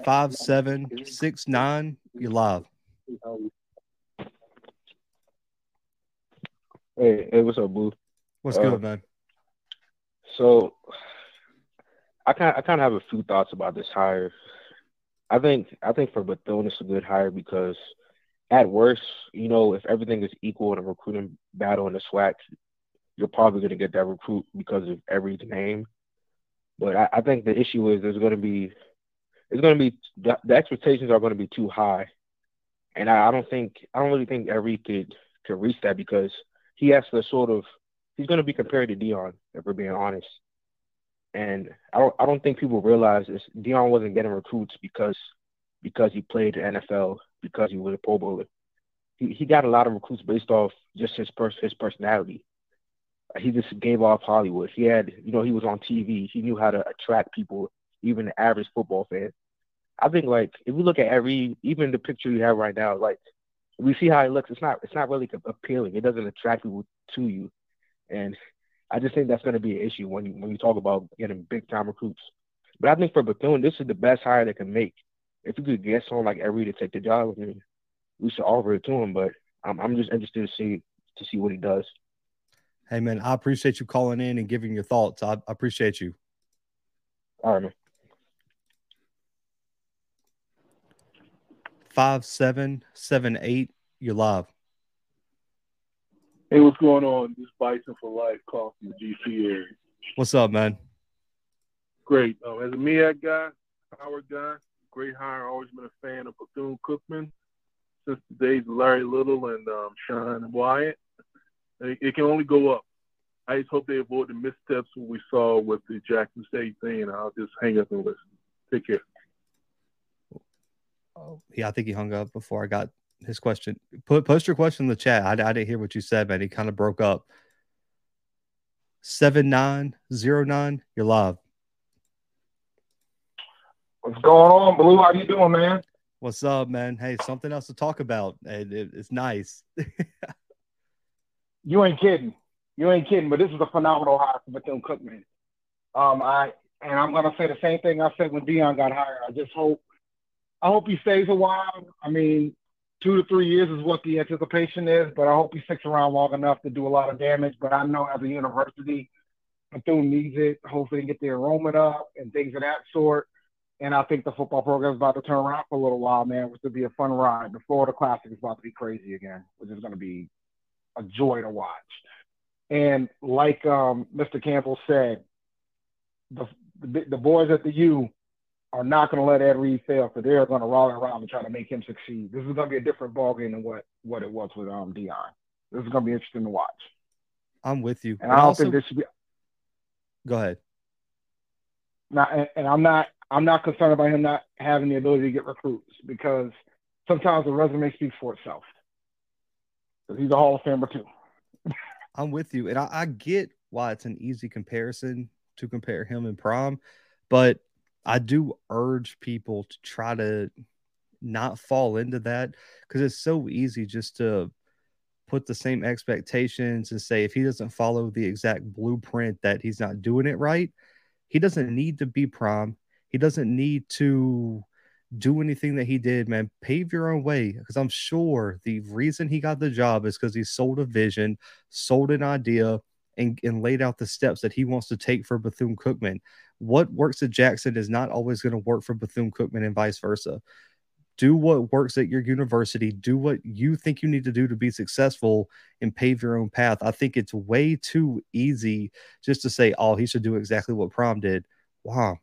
Five seven six nine. You live. Hey, hey, what's up, Blue? What's uh, good, man? So, I kind I kind of have a few thoughts about this hire. I think I think for Bethune it's a good hire because at worst, you know, if everything is equal in a recruiting battle in the SWAC, you're probably going to get that recruit because of every name. But I, I think the issue is there's going to be it's going to be the, the, expectations are going to be too high, and I, I don't think I don't really think Every could could reach that because he has to sort of he's going to be compared to Deion if we're being honest. And I don't I don't think people realize this. Deion wasn't getting recruits because because he played the NFL because he was a Pro Bowler. He he got a lot of recruits based off just his pers- his personality. He just gave off Hollywood. He had you know he was on TV. He knew how to attract people even the average football fan. I think like if we look at every even the picture you have right now, like we see how it looks. It's not it's not really appealing. It doesn't attract people to you, and I just think that's going to be an issue when you when you talk about getting big time recruits. But I think for Bethune, this is the best hire they can make. If you could get someone like Every to take the job, I mean, we should offer it to him. But I'm I'm just interested to see to see what he does. Hey man, I appreciate you calling in and giving your thoughts. I, I appreciate you. All right, man. Five seven seven eight. You're live. Hey, what's going on? This Bison for Life call from the DC area. What's up, man? Great. Um, as a MEAC guy, Howard guy, great hire. Always been a fan of Bethune Cookman since the days of Larry Little and um, Sean Wyatt. It, it, can only go up. I just hope they avoid the missteps we saw with the Jackson State thing, I'll just hang up and listen. Take care. Oh, yeah, I think he hung up before I got his question. Put post your question in the chat. I, I didn't hear what you said, man. He kind of broke up. Seven nine zero nine. You're live. What's going on, Blue? How you doing, man? What's up, man? Hey, something else to talk about. It, it, it's nice. you ain't kidding. You ain't kidding. But this is a phenomenal hire for Bethune Cookman. Um, I and I'm gonna say the same thing I said when Deion got hired. I just hope I hope he stays a while. I mean, two to three years is what the anticipation is, but I hope he sticks around long enough to do a lot of damage. But I know as a university, Bethune needs it. Hopefully, they get the enrollment up and things of that sort. And I think the football program is about to turn around for a little while, man, which will be a fun ride. The Florida Classic is about to be crazy again, which is going to be a joy to watch. And like um, Mr. Campbell said, the, the, the boys at the U are not going to let Ed Reed fail because they're going to rally around and try to make him succeed. This is going to be a different ballgame than what what it was with um Deion. This is going to be interesting to watch. I'm with you. And I don't also... think this should be. Go ahead. Not, and, and I'm not. I'm not concerned about him not having the ability to get recruits because sometimes the resume speaks for itself. Because he's a Hall of Famer too. I'm with you, and I, I get why it's an easy comparison to compare him in Prom, but I do urge people to try to not fall into that because it's so easy just to put the same expectations and say if he doesn't follow the exact blueprint that he's not doing it right, he doesn't need to be prime. He doesn't need to do anything that he did, man. Pave your own way because I'm sure the reason he got the job is because he sold a vision, sold an idea, and, and laid out the steps that he wants to take for Bethune Cookman. What works at Jackson is not always going to work for Bethune Cookman and vice versa. Do what works at your university. Do what you think you need to do to be successful and pave your own path. I think it's way too easy just to say oh he should do exactly what Prime did. Wow.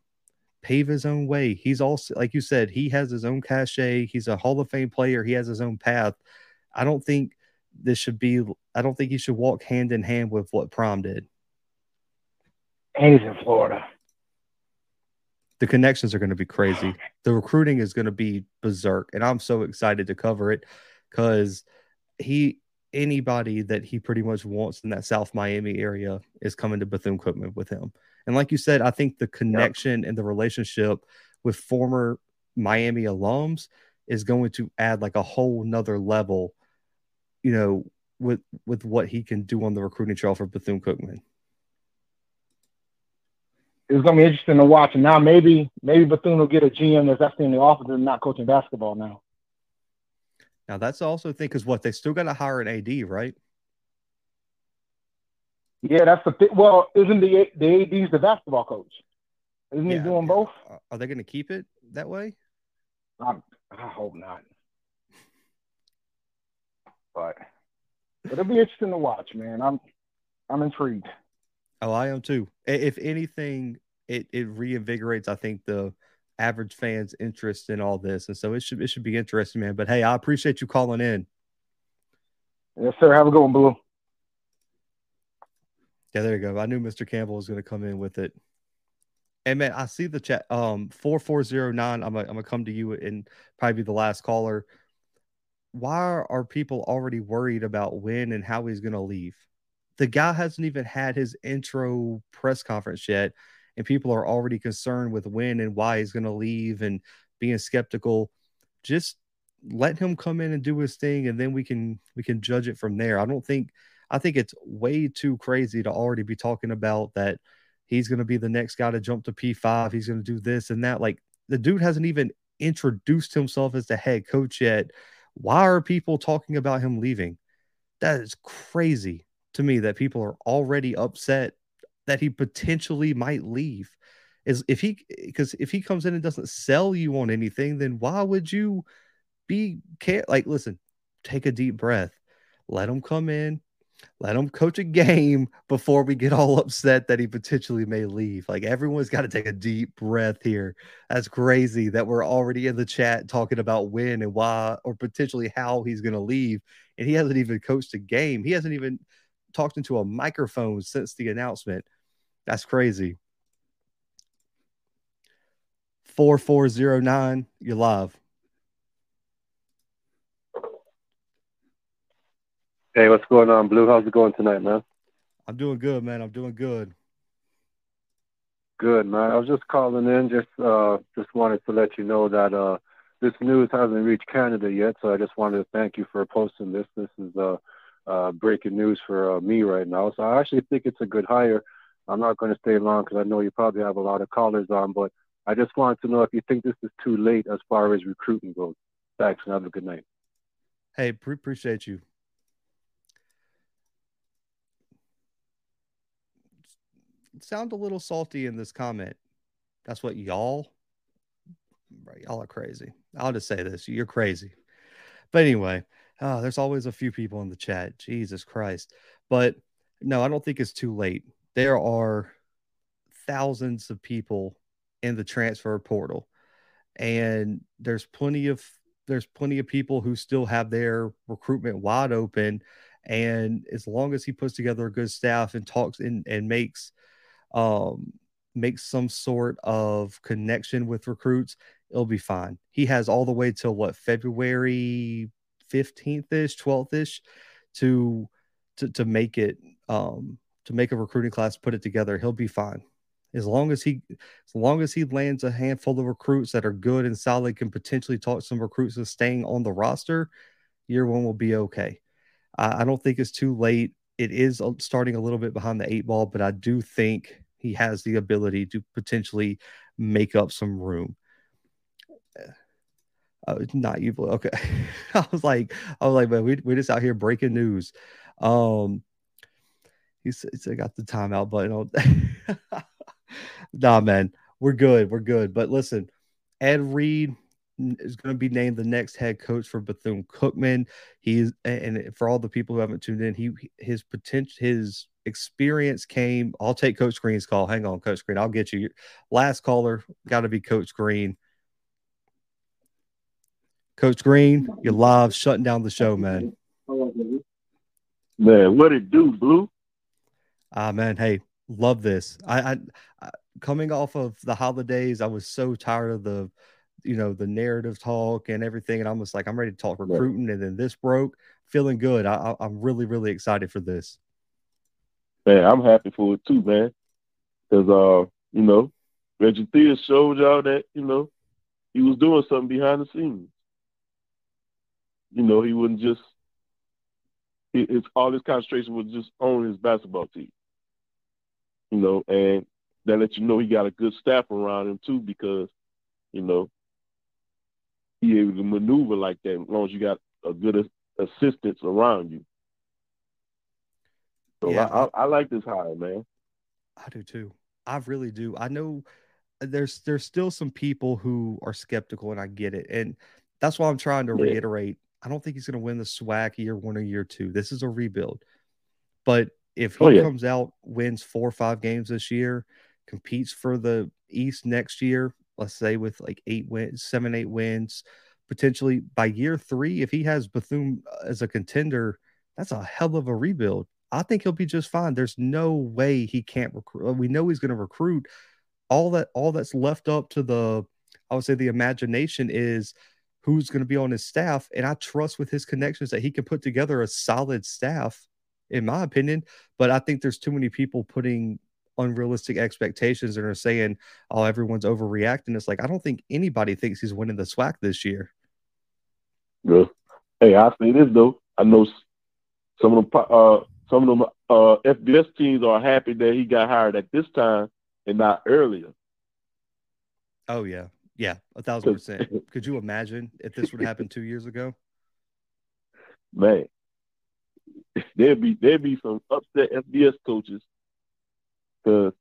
Pave his own way. He's also like you said he has his own cachet. He's a hall of fame player. He has his own path. I don't think this should be i don't think he should walk hand in hand with what Prime did. And he's in florida the connections are going to be crazy. The recruiting is going to be berserk, and I'm so excited to cover it because he anybody that he pretty much wants in that South Miami area is coming to Bethune Cookman with him. And like you said, I think the connection yep. and the relationship with former Miami alums is going to add like a whole nother level, you know, with with what he can do on the recruiting trail for Bethune Cookman it's gonna be interesting to watch. And now maybe maybe Bethune will get a GM that's actually in the office and not coaching basketball now. Now that's also think because what they still got to hire an AD, right? Yeah, that's the thing. Well, isn't the the AD's the basketball coach? Isn't yeah, he doing both? Are they going to keep it that way? I, I hope not. But it'll be interesting to watch, man. I'm I'm intrigued. Oh, I am too. If anything, it it reinvigorates, I think, the average fan's interest in all this, and so it should it should be interesting, man. But hey, I appreciate you calling in. Yes, sir. Have a good one, Blue. Yeah, there you go. I knew Mr. Campbell was going to come in with it. And man, I see the chat. Um, four four zero nine. I'm gonna I'm gonna come to you and probably be the last caller. Why are people already worried about when and how he's going to leave? The guy hasn't even had his intro press conference yet, and people are already concerned with when and why he's going to leave and being skeptical. Just let him come in and do his thing, and then we can we can judge it from there. I don't think I think it's way too crazy to already be talking about that he's going to be the next guy to jump to P5. He's going to do this and that. Like the dude hasn't even introduced himself as the head coach yet. Why are people talking about him leaving? That is crazy to me that people are already upset that he potentially might leave is if he because if he comes in and doesn't sell you on anything then why would you be care like listen take a deep breath let him come in let him coach a game before we get all upset that he potentially may leave. Like everyone's got to take a deep breath here. That's crazy that we're already in the chat talking about when and why or potentially how he's going to leave and he hasn't even coached a game. He hasn't even talked into a microphone since the announcement. That's crazy. 4409, you're live. Hey, what's going on, Blue? How's it going tonight, man? I'm doing good, man. I'm doing good. Good, man. I was just calling in, just uh, just wanted to let you know that uh, this news hasn't reached Canada yet, so I just wanted to thank you for posting this. This is uh, uh, breaking news for uh, me right now. So I actually think it's a good hire. I'm not going to stay long because I know you probably have a lot of callers on, but I just wanted to know if you think this is too late as far as recruiting goes. Thanks and have a good night. Hey, pre- appreciate you. Sound a little salty in this comment. That's what y'all, y'all are crazy. I'll just say this: you're crazy. But anyway, oh, there's always a few people in the chat. Jesus Christ. But no, I don't think it's too late. There are thousands of people in the transfer portal. And there's plenty of there's plenty of people who still have their recruitment wide open. And as long as he puts together a good staff and talks and, and makes um makes some sort of connection with recruits, it'll be fine. He has all the way till what February 15th ish, 12th ish to, to, to make it, um, to make a recruiting class, put it together. He'll be fine. As long as he, as long as he lands a handful of recruits that are good and solid, can potentially talk some recruits to staying on the roster. Year one will be okay. I, I don't think it's too late. It is starting a little bit behind the eight ball, but I do think he has the ability to potentially make up some room. Uh, not evil. Okay. I was like, I was like, man, we, we're just out here breaking news. Um, he said, said got the timeout button on. nah, man, we're good. We're good. But listen, Ed Reed is going to be named the next head coach for Bethune Cookman. He's and for all the people who haven't tuned in, he his potential his experience came. I'll take Coach Green's call. Hang on, Coach Green. I'll get you. Last caller got to be Coach Green. Coach Green, you're live, shutting down the show, man. Man, what it do, Blue? Ah, man. Hey, love this. I, I, I coming off of the holidays, I was so tired of the, you know, the narrative talk and everything, and I'm just like, I'm ready to talk recruiting, and then this broke. Feeling good. I, I, I'm really, really excited for this. Man, I'm happy for it too, man. Because uh, you know, Reggie Theus showed y'all that you know he was doing something behind the scenes you know, he wouldn't just his all his concentration was just on his basketball team. You know, and that lets you know he got a good staff around him too, because you know he able to maneuver like that as long as you got a good assistance around you. So yeah, I, I, I like this hire, man. I do too. I really do. I know there's there's still some people who are skeptical, and I get it, and that's why I'm trying to yeah. reiterate I don't think he's going to win the SWAC year one or year two. This is a rebuild. But if he oh, yeah. comes out, wins four or five games this year, competes for the East next year, let's say with like eight wins, seven, eight wins, potentially by year three, if he has Bethune uh, as a contender, that's a hell of a rebuild. I think he'll be just fine. There's no way he can't recruit. Uh, we know he's going to recruit. All that, all that's left up to the, I would say, the imagination is who's going to be on his staff. And I trust with his connections that he can put together a solid staff, in my opinion. But I think there's too many people putting unrealistic expectations and are saying, oh, everyone's overreacting. It's like, I don't think anybody thinks he's winning the SWAC this year. Yeah. Hey, I say this though. I know some of the uh, some of them uh, FBS teams are happy that he got hired at this time and not earlier. Oh yeah, yeah, a thousand percent. Could you imagine if this would happen two years ago? Man, there'd be there'd be some upset FBS coaches because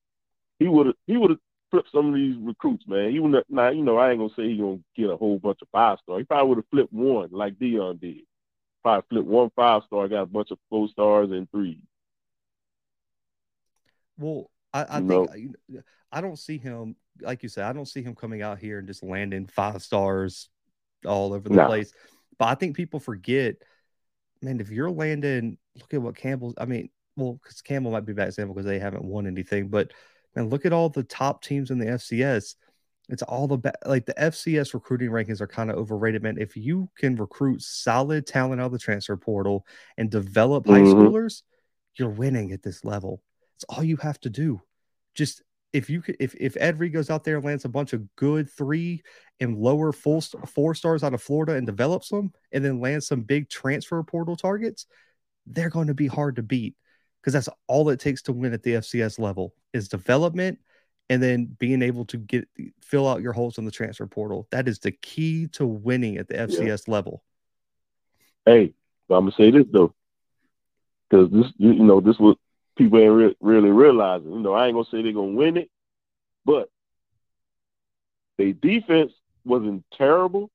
he would have he would have flipped some of these recruits, man. He would now you know I ain't gonna say he gonna get a whole bunch of five star. He probably would have flipped one like Deion did. Probably flipped one five star, got a bunch of four stars and three. Well, I, I think I don't see him like you said, I don't see him coming out here and just landing five stars all over the no. place. But I think people forget, man, if you're landing, look at what Campbell's, I mean, well, because Campbell might be bad example because they haven't won anything, but man, look at all the top teams in the FCS. It's all the ba- like the FCS recruiting rankings are kind of overrated, man. If you can recruit solid talent out of the transfer portal and develop mm-hmm. high schoolers, you're winning at this level. It's all you have to do. Just if you could, if if Ed Reed goes out there and lands a bunch of good three and lower full four stars out of Florida and develops them, and then lands some big transfer portal targets, they're going to be hard to beat because that's all it takes to win at the FCS level is development and then being able to get fill out your holes in the transfer portal. That is the key to winning at the FCS yeah. level. Hey, I'm gonna say this though, because this you know this was people ain't re- really realizing. You know, I ain't gonna say they're gonna win it, but their defense wasn't terrible,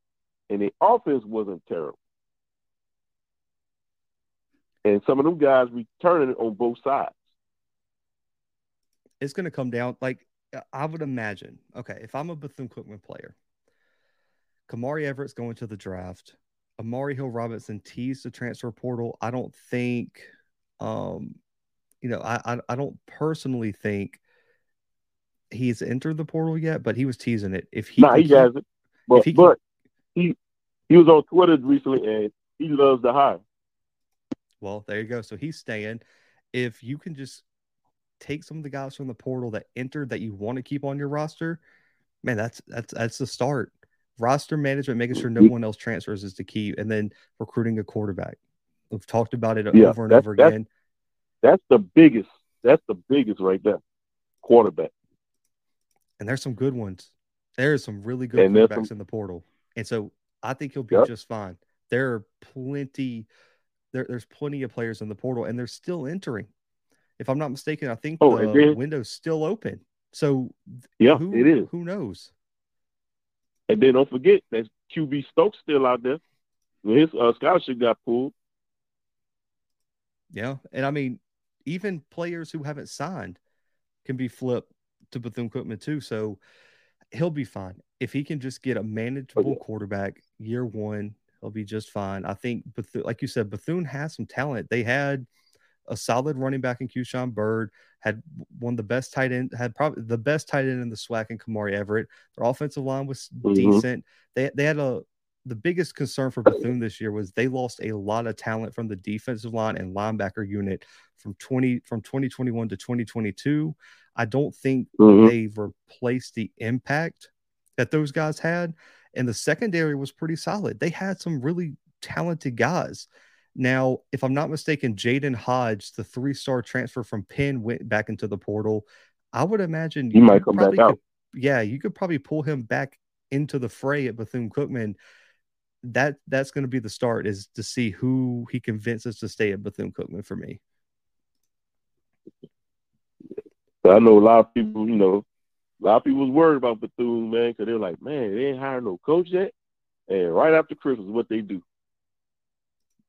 and their offense wasn't terrible. And some of them guys returning it on both sides. It's gonna come down like I would imagine. Okay, if I'm a Bethune Cookman player, Kamari Everett's going to the draft. Amari Hill Robinson teased the transfer portal. I don't think um, you know, I, I, I don't personally think he's entered the portal yet, but he was teasing it. If he, nah, he hasn't. But he, but he he was on Twitter recently, and he loves the hire. Well, there you go. So he's staying. If you can just take some of the guys from the portal that entered that you want to keep on your roster, man, that's that's that's the start. Roster management, making sure no mm-hmm. one else transfers is the key, and then recruiting a quarterback. We've talked about it Yeah, over and over again. That's the biggest. That's the biggest right there. Quarterback. and there's some good ones. There's some really good And quarterbacks some- in the portal, and so I think he'll be Yep. just fine. There are plenty. There, there's plenty of players in the portal, and they're still entering. If I'm not mistaken, I think Oh, the then- window's still open. So Yeah, who, it is. Who knows? And then don't forget that QB Stokes still out there. His uh, scholarship got pulled. Yeah, and I mean, even players who haven't signed can be flipped to Bethune Cookman too. So he'll be fine if he can just get a manageable quarterback year one. He'll be just fine. I think, Bethune, like you said, Bethune has some talent. They had a solid running back in Keyshawn Bird, had one of the best tight end, had probably the best tight end in the SWAC in Kamari Everett. Their offensive line was Mhm. decent. They they had a the biggest concern for Bethune this year was they lost a lot of talent from the defensive line and linebacker unit from 20 from 2021 to 2022. I don't think Mhm. they've replaced the impact that those guys had. And the secondary was pretty solid. They had some really talented guys. Now, if I'm not mistaken, Jaden Hodge, the three star transfer from Penn, went back into the portal. I would imagine He might you come back probably out. yeah, you could probably pull him back into the fray at Bethune Cookman. That that's going to be the start is to see who he convinces to stay at Bethune Cookman for me. I know a lot of people, you know, a lot of people was worried about Bethune, man, because they're like, man, they ain't hired no coach yet. And right after Christmas, what they do?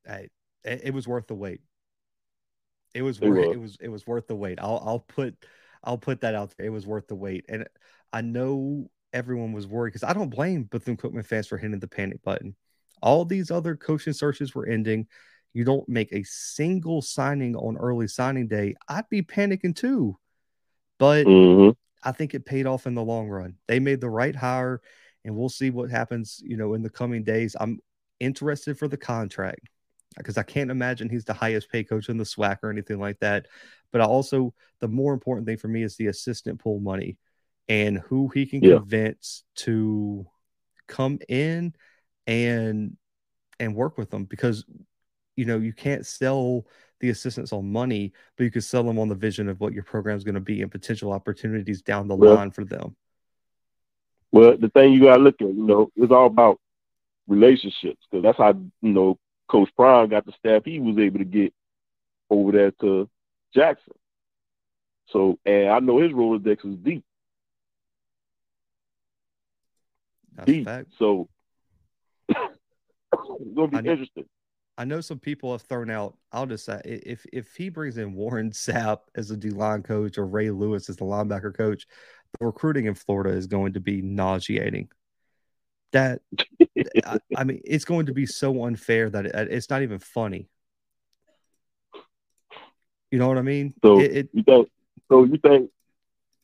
I, it, it was worth the wait. It was It worth was. it was it was worth the wait. I'll I'll put I'll put that out there. It was worth the wait, and I know everyone was worried because I don't blame Bethune Cookman fans for hitting the panic button. All these other coaching searches were ending. You don't make a single signing on early signing day. I'd be panicking too, but Mhm. I think it paid off in the long run. They made the right hire, and we'll see what happens. You know, in the coming days. I'm interested for the contract because I can't imagine he's the highest paid coach in the SWAC or anything like that. But I also, the more important thing for me is the assistant pool money and who he can Yeah. convince to come in and and work with them because you know you can't sell the assistants on money, but you can sell them on the vision of what your program is going to be and potential opportunities down the Well- line for them. Well, the thing you got to look at, you know, it's all about relationships because that's how you know Coach Prime got the staff he was able to get over there to Jackson. So, and I know his Rolodex is deep, That's deep. So it's gonna be I know- interesting. I know some people have thrown out. I'll just say if if he brings in Warren Sapp as a D line coach or Ray Lewis as the linebacker coach, the recruiting in Florida is going to be nauseating. That I, I mean, it's going to be so unfair that it, it's not even funny. You know what I mean? So It- it- you think? So you think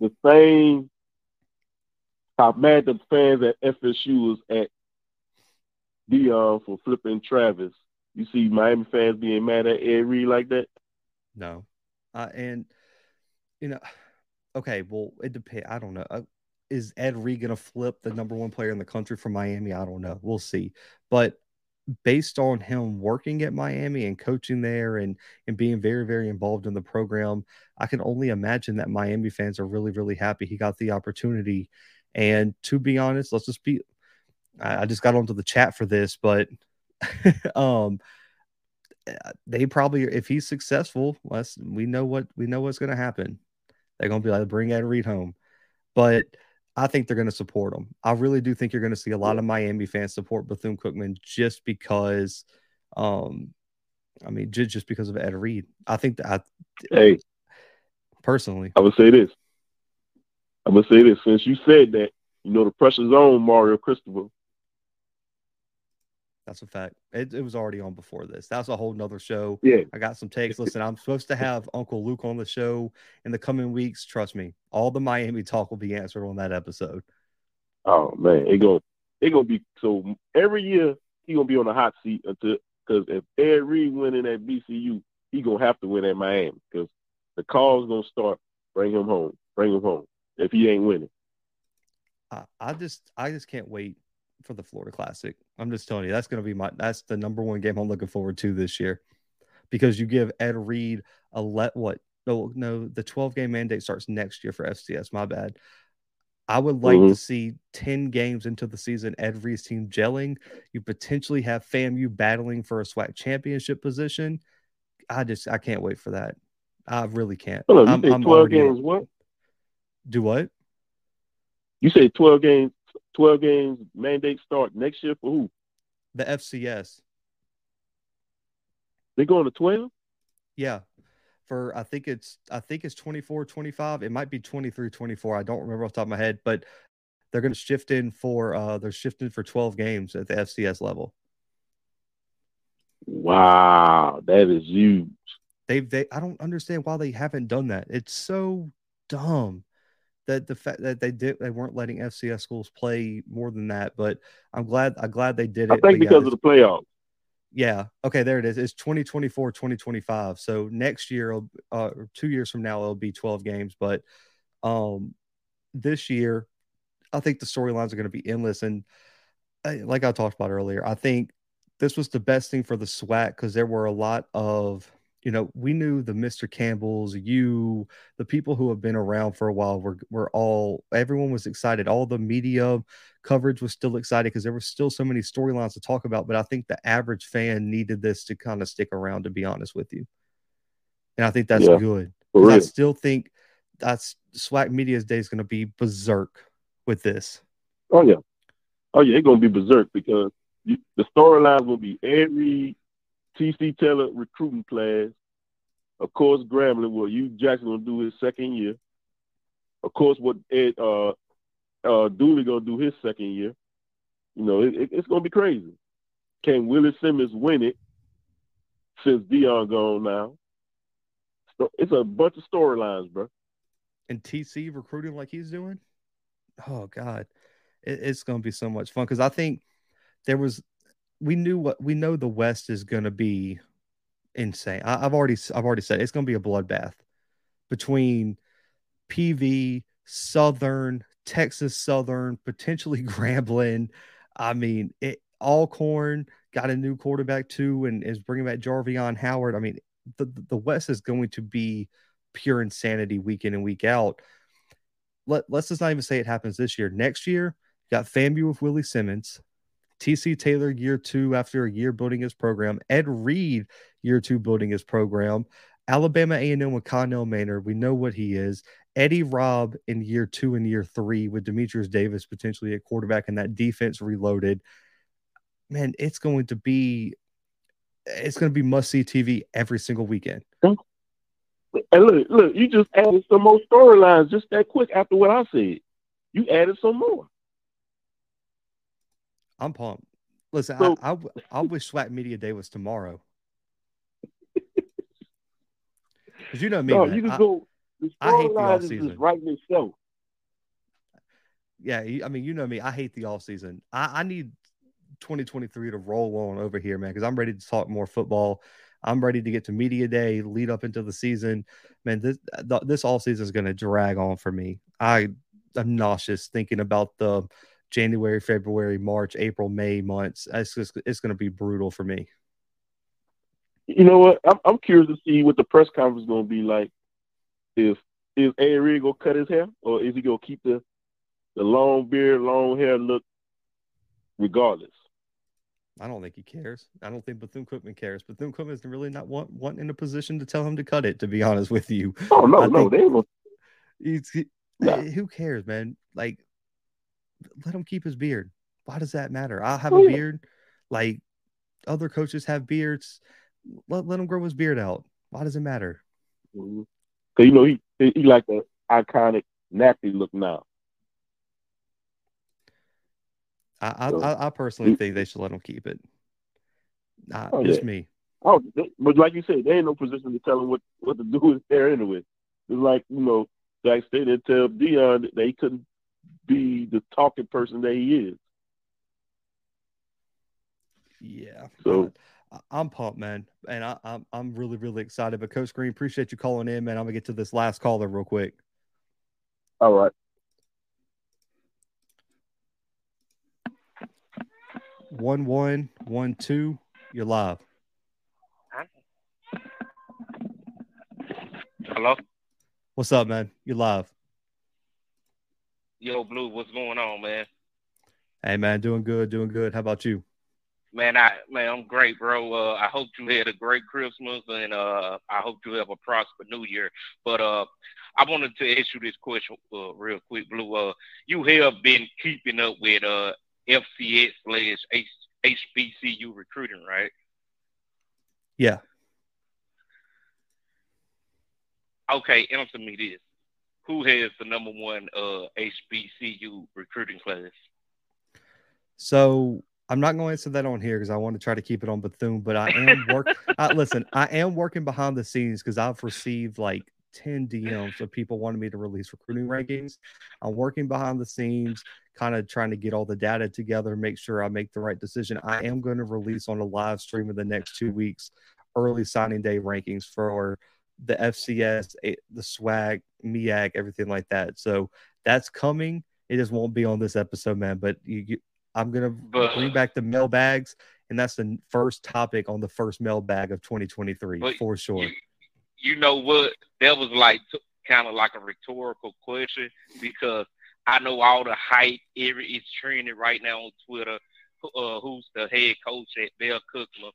the same how mad the fans at FSU was at Deion for flipping Travis? You see Miami fans being mad at Ed Reed like that? No. Uh, and, you know, okay, well, it depends. I don't know. Uh, is Ed Reed going to flip the number one player in the country from Miami? I don't know. We'll see. But based on him working at Miami and coaching there and, and being very, very involved in the program, I can only imagine that Miami fans are really, really happy he got the opportunity. And to be honest, let's just be, I, I just got onto the chat for this, but um, they probably if he's successful, let's we know what we know what's going to happen. They're going to be like bring Ed Reed home, but I think they're going to support him. I really do think you're going to see a lot of Miami fans support Bethune Cookman just because, um, I mean, just just because of Ed Reed. I think that I, Hey, personally, I would say this. I would say this. Since you said that, you know the pressure's on Mario Cristobal. That's a fact. It, it was already on before this. That's a whole nother show. Yeah. I got some takes. Listen, I'm supposed to have Uncle Luke on the show in the coming weeks. Trust me, all the Miami talk will be answered on that episode. Oh man, it going it gonna be so every year he gonna be on the hot seat until because if Ed Reed winning at BCU, he gonna have to win at Miami because the call's gonna start Bring him home. Bring him home. If he ain't winning. I, I just I just can't wait for the Florida Classic. I'm just telling you, that's going to be my that's the number one game I'm looking forward to this year, because you give Ed Reed a let what no no the 12 game mandate starts next year for FCS. My bad. I would like Mhm. to see 10 games into the season, Ed Reed's team gelling. You potentially have FAMU battling for a SWAC championship position. I just I can't wait for that. I really can't. Hold on, you I'm, I'm 12 games what? Do what? You say 12 games 12 games mandate start next year for who? The FCS. They going to 12? Yeah. For I think it's I think it's 24 25. It might be 23 24. I don't remember off the top of my head, but they're going to shift in for uh they're shifting for 12 games at the FCS level. Wow, that is huge. They've they I don't understand why they haven't done that. It's so dumb that the fact that they did they weren't letting FCS schools play more than that, but I'm glad I'm glad they did it. I think yeah, because this- of the playoffs. Yeah. Okay. There it is. It's 2024, 2025. So next year, uh, or two years from now, it'll be 12 games. But um, this year, I think the storylines are going to be endless. And uh, like I talked about earlier, I think this was the best thing for the SWAC because there were a lot of, you know, we knew the Mr. Campbells, you, the people who have been around for a while were, were all, everyone was excited. All the media coverage was still excited because there were still so many storylines to talk about. But I think the average fan needed this to kind of stick around, to be honest with you. And I think that's Yeah, good. I still think that's SWAC Media's day is going to be berserk with this. Oh yeah, oh yeah, it's gonna be berserk because you, the storylines will be every TC Taylor recruiting class. Of course, Grambling. Well, Hue Jackson gonna do his second year. Of course, what Ed uh uh Dooley gonna do his second year. You know, it, it, it's gonna be crazy. Can Willie Simmons win it since Deion gone now? So it's a bunch of storylines, bro. and TC recruiting like he's doing, oh god, it, it's to be so much fun because I think there was we knew what we know the West is going to be insane. I, I've already I've already said it's going to be a bloodbath between PV, Southern, Texas Southern, potentially Grambling. I mean, it Alcorn got a new quarterback too, and is bringing back Jarveon Howard. I mean, the the West is going to be pure insanity week in and week out. Let let's just not even say it happens this year. Next year, got FAMU with Willie Simmons, TC Taylor year two after a year building his program, Ed Reed year two building his program, Alabama A&M with Connell Maynard. We know what he is. Eddie Robb in year two and year three with Demetrius Davis potentially at quarterback and that defense reloaded. Man, it's going to be it's going to be must see TV every single weekend. And look, look, you just added some more storylines just that quick after what I said. You added some more. I'm pumped. Listen, So- I, I I wish SWAC Media Day was tomorrow. Because you know me, no, man. you can I- go. The I hate the storyline is off-season. just writing itself. yeah, I mean, you know me. I hate the off season. I, I need 2023 to roll on over here, man, because I'm ready to talk more football. I'm ready to get to media day, lead up into the season. Man, this this all season is going to drag on for me. I I am nauseous thinking about the January, February, March, April, May months. It's just it's going to be brutal for me. You know what? I'm, I'm curious to see what the press conference is going to be like. If is Reed gonna cut his hair, or is he gonna keep the the long beard, long hair look, regardless? I don't think he cares. I don't think Bethune Cookman cares. Bethune is really not want, want in a position to tell him to cut it. To be honest with you, Oh no, I no, they gonna. he's, he- Nah. who cares, man? Like, let him keep his beard. Why does that matter? I have Oh, a beard. Like other coaches have beards. Let, let him grow his beard out. Why does it matter? Mhm. Cause you know he he, he like the iconic nappy look now. I I, So- I, I personally think they should let him keep it. Nah, Oh, just yeah. me. Oh, they, but like you said, they ain't no position to tell him what what to do with his hair anyway. It's like you know, Jack State they tell Deion that he couldn't be the talking person that he is. Yeah. So- I- I'm pumped, man, and I, I'm I'm really really excited. But Coach Green, appreciate you calling in, man. I'm gonna get to this last caller real quick. All right. One one one two. You're live. Hello? What's up, man? You're live. Yo, Blue, what's going on, man? Hey, man, doing good, doing good. How about you? Man, I man, I'm great, bro. Uh, I hope you had a great Christmas, and uh, I hope you have a prosperous New Year. But uh, I wanted to ask you this question uh, real quick, Blue. Uh, you have been keeping up with uh, FCS slash HBCU recruiting, right? Yeah. Okay, answer me this: Who has the number one uh, HBCU recruiting class? So I'm not going to answer that on here because I want to try to keep it on Bethune. But I am work. I, listen, I am working behind the scenes because I've received like 10 DMs of people wanting me to release recruiting rankings. I'm working behind the scenes, kind of trying to get all the data together, make sure I make the right decision. I am going to release on a live stream in the next two weeks early signing day rankings for the FCS, the SWAC, MEAC, everything like that. So that's coming. It just won't be on this episode, man. But you, you I'm gonna but, bring back the mailbags, and that's the first topic on the first mailbag of 2023 for sure. You, you know what? That was like kind of like a rhetorical question because I know all the hype every is trending right now on Twitter. Uh, who's the head coach at Bell Cookman?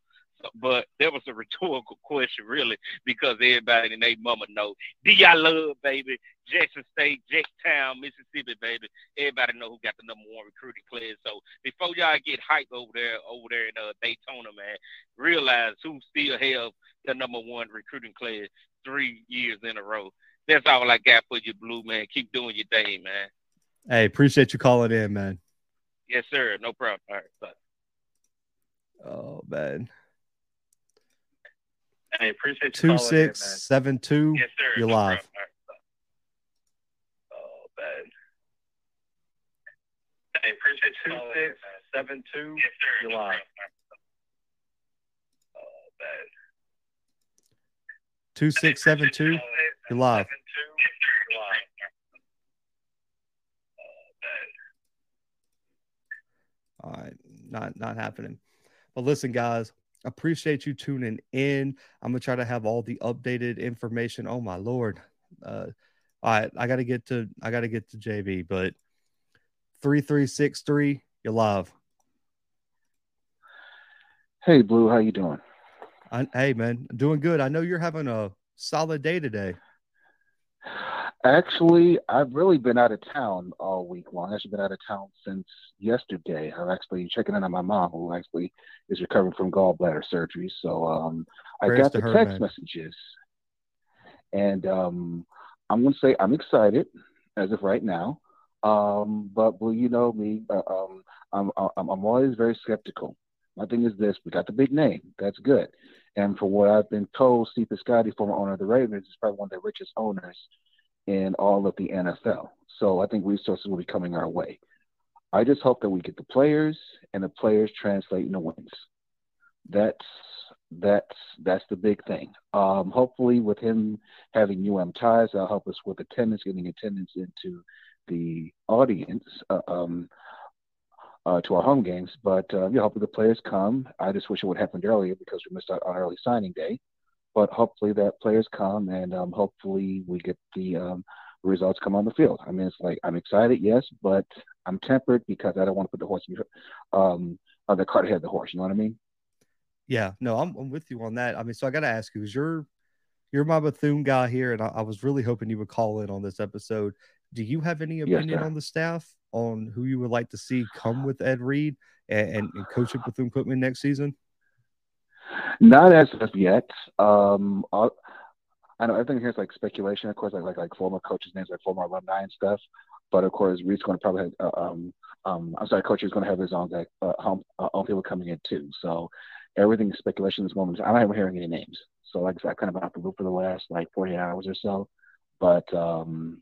But that was a rhetorical question, really, because everybody in their mama know. Do y'all love, baby? Jackson State, Jacktown, Mississippi, baby. Everybody know who got the number one recruiting class. So before y'all get hyped over there, over there in uh, Daytona, man, realize who still have the number one recruiting class three years in a row. That's all I got for you, Blue man. Keep doing your thing, man. Hey, appreciate you calling in, man. Yes, sir. No problem. All right, bye. Oh man. Hey, appreciate two six in, seven two. Yes, sir. You're no live. Oh, bad. Hey, appreciate two six seven two. Yes, sir. You're live. Oh, bad. Two six seven two. You're live. All right, not not happening. But listen, guys, appreciate you tuning in. I'm gonna try to have all the updated information. Oh my lord. Uh all right, I gotta get to I gotta get to JB, but three three six three, you're live. Hey Blue, how you doing? I, hey man, doing good. I know you're having a solid day today. Actually, I've really been out of town all week long. I've actually been out of town since yesterday. I'm actually checking in on my mom, who actually is recovering from gallbladder surgery. So um, I got the her, text man. messages, and um, I'm going to say I'm excited as of right now. Um, but well, you know me, uh, um, I'm, I'm I'm always very skeptical. My thing is this: we got the big name, that's good, and for what I've been told, Steve Bisciotti, former owner of the Ravens, is probably one of the richest owners in all of the NFL. So I think resources will be coming our way. I just hope that we get the players and the players translate into wins. That's that's that's the big thing. Um, hopefully, with him having UM ties, that'll help us with attendance, getting attendance into the audience uh, um, uh, to our home games. But uh, yeah, hopefully the players come. I just wish it would have happened earlier because we missed out on early signing day but hopefully that players come and um, hopefully we get the um, results come on the field. I mean, it's like I'm excited, yes, but I'm tempered because I don't want to put the horse um, uh, the cart ahead of the horse. You know what I mean? Yeah, no, I'm, I'm with you on that. I mean, so I got to ask you, because you're you're my Bethune guy here, and I, I, was really hoping you would call in on this episode. Do you have any opinion yes, on the staff on who you would like to see come with Ed Reed and, and, and coach at Bethune Cookman next season? Not as of yet. Um, I know everything here is like speculation, of course, like like like former coaches' names, like former alumni and stuff. But of course, Reed's going to probably have, uh, um um I'm sorry, coach is going to have his own like uh, home uh, own people coming in too. So everything is speculation at this moment. I'm not even hearing any names. So like I said, I kind of off the loop for the last like 48 hours or so. But um,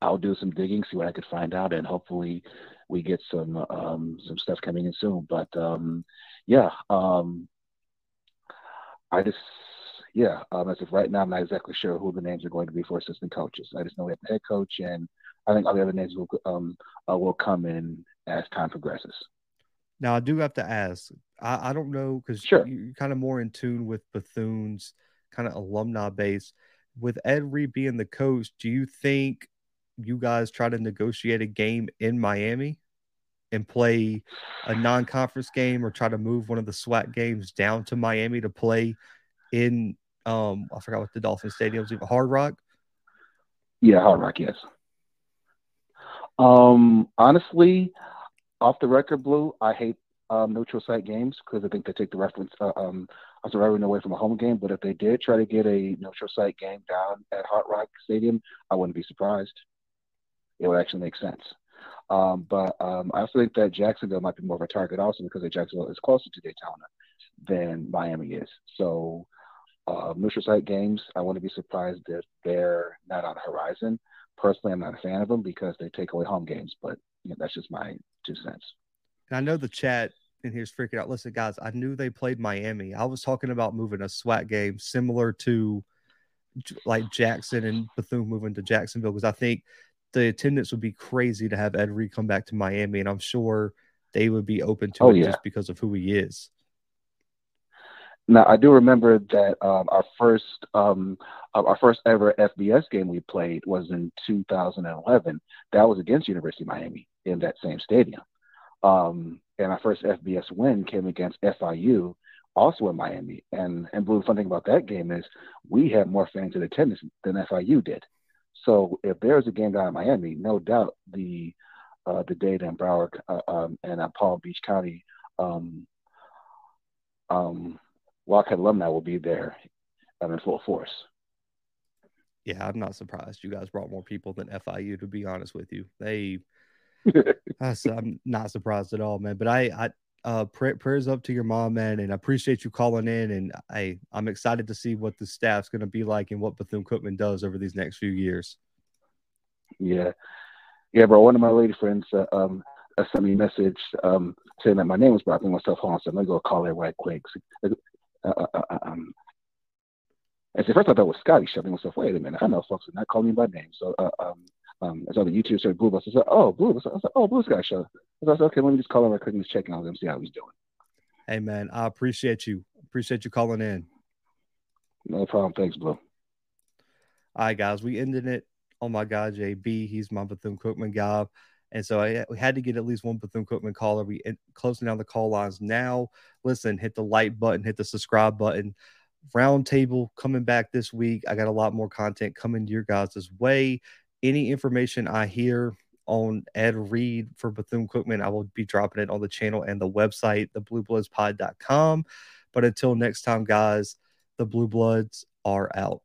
I'll do some digging, see what I could find out, and hopefully we get some um some stuff coming in soon. But um, yeah, um, I just, yeah, um, as of right now, I'm not exactly sure who the names are going to be for assistant coaches. I just know we have the head coach and I think all the other names will um uh, will come in as time progresses. Now I do have to ask. I, I don't know because sure. you're kind of more in tune with Bethune's kind of alumni base. With Ed Reed being the coach, do you think you guys try to negotiate a game in Miami and play a non-conference game, or try to move one of the SWAC games down to Miami to play in um I forgot what the Dolphin Stadium's even Hard Rock? Yeah, Hard Rock, yes. Um honestly, off the record, Blue, I hate um, neutral site games because I think they take the reference uh, um the revenue away from a home game. But if they did try to get a neutral site game down at Hard Rock Stadium, I wouldn't be surprised. It would actually make sense. Um, but um, I also think that Jacksonville might be more of a target also because Jacksonville is closer to Daytona than Miami is. So uh, neutral site games, I wouldn't be surprised if they're not on the horizon. Personally, I'm not a fan of them because they take away home games, but you know, that's just my two cents. And I know the chat in here's freaking out. Listen, guys, I knew they played Miami. I was talking about moving a SWAC game similar to like Jackson and Bethune moving to Jacksonville because I think the attendance would be crazy to have Ed Reed come back to Miami, and I'm sure they would be open to oh, it yeah. just because of who he is. Now I do remember that um, our first um, our first ever FBS game we played was in 2011. That was against University of Miami in that same stadium. Um, and our first FBS win came against FIU, also in Miami. And and the fun thing about that game is we had more fans in attendance than FIU did. So if there's a game down in Miami, no doubt the uh, the Dade and Broward uh, um, and uh, Palm Beach County um, um, Wildcat alumni will be there in full force. Yeah, I'm not surprised you guys brought more people than FIU. To be honest with you, they. I'm not surprised at all, man. But I, I uh, pray, prayers up to your mom, man, and I appreciate you calling in. And I, I'm excited to see what the staff's going to be like and what Bethune Cookman does over these next few years. Yeah, yeah, bro. One of my lady friends uh, um, uh, sent me a message um, saying that my name was brought myself home. So I'm gonna go call her right quick. Uh, uh, uh, um, and so first I thought it was Scotty shoving myself. Wait a minute, I know folks are not calling me by name. So uh, um, um, I saw the YouTube started Blue Bus. I said, oh, Blue Bus. I said, oh, Blue Sky Show. I said, okay, let me just call him right quick and just check on him, see how he's doing. Hey, man, I appreciate you. Appreciate you calling in. No problem. Thanks, Blue. All right, guys, we ended it Oh my God, JB. He's my Bethune Cookman guy. And so I, we had to get at least one Bethune Cookman caller. We closing down the call lines now. Listen, hit the like button, hit the subscribe button. Roundtable coming back this week. I got a lot more content coming to your guys' way. Any information I hear on Ed Reed for Bethune Cookman, I will be dropping it on the channel and the website, thebluebloodspod.com. But until next time, guys, the Blue Bloods are out.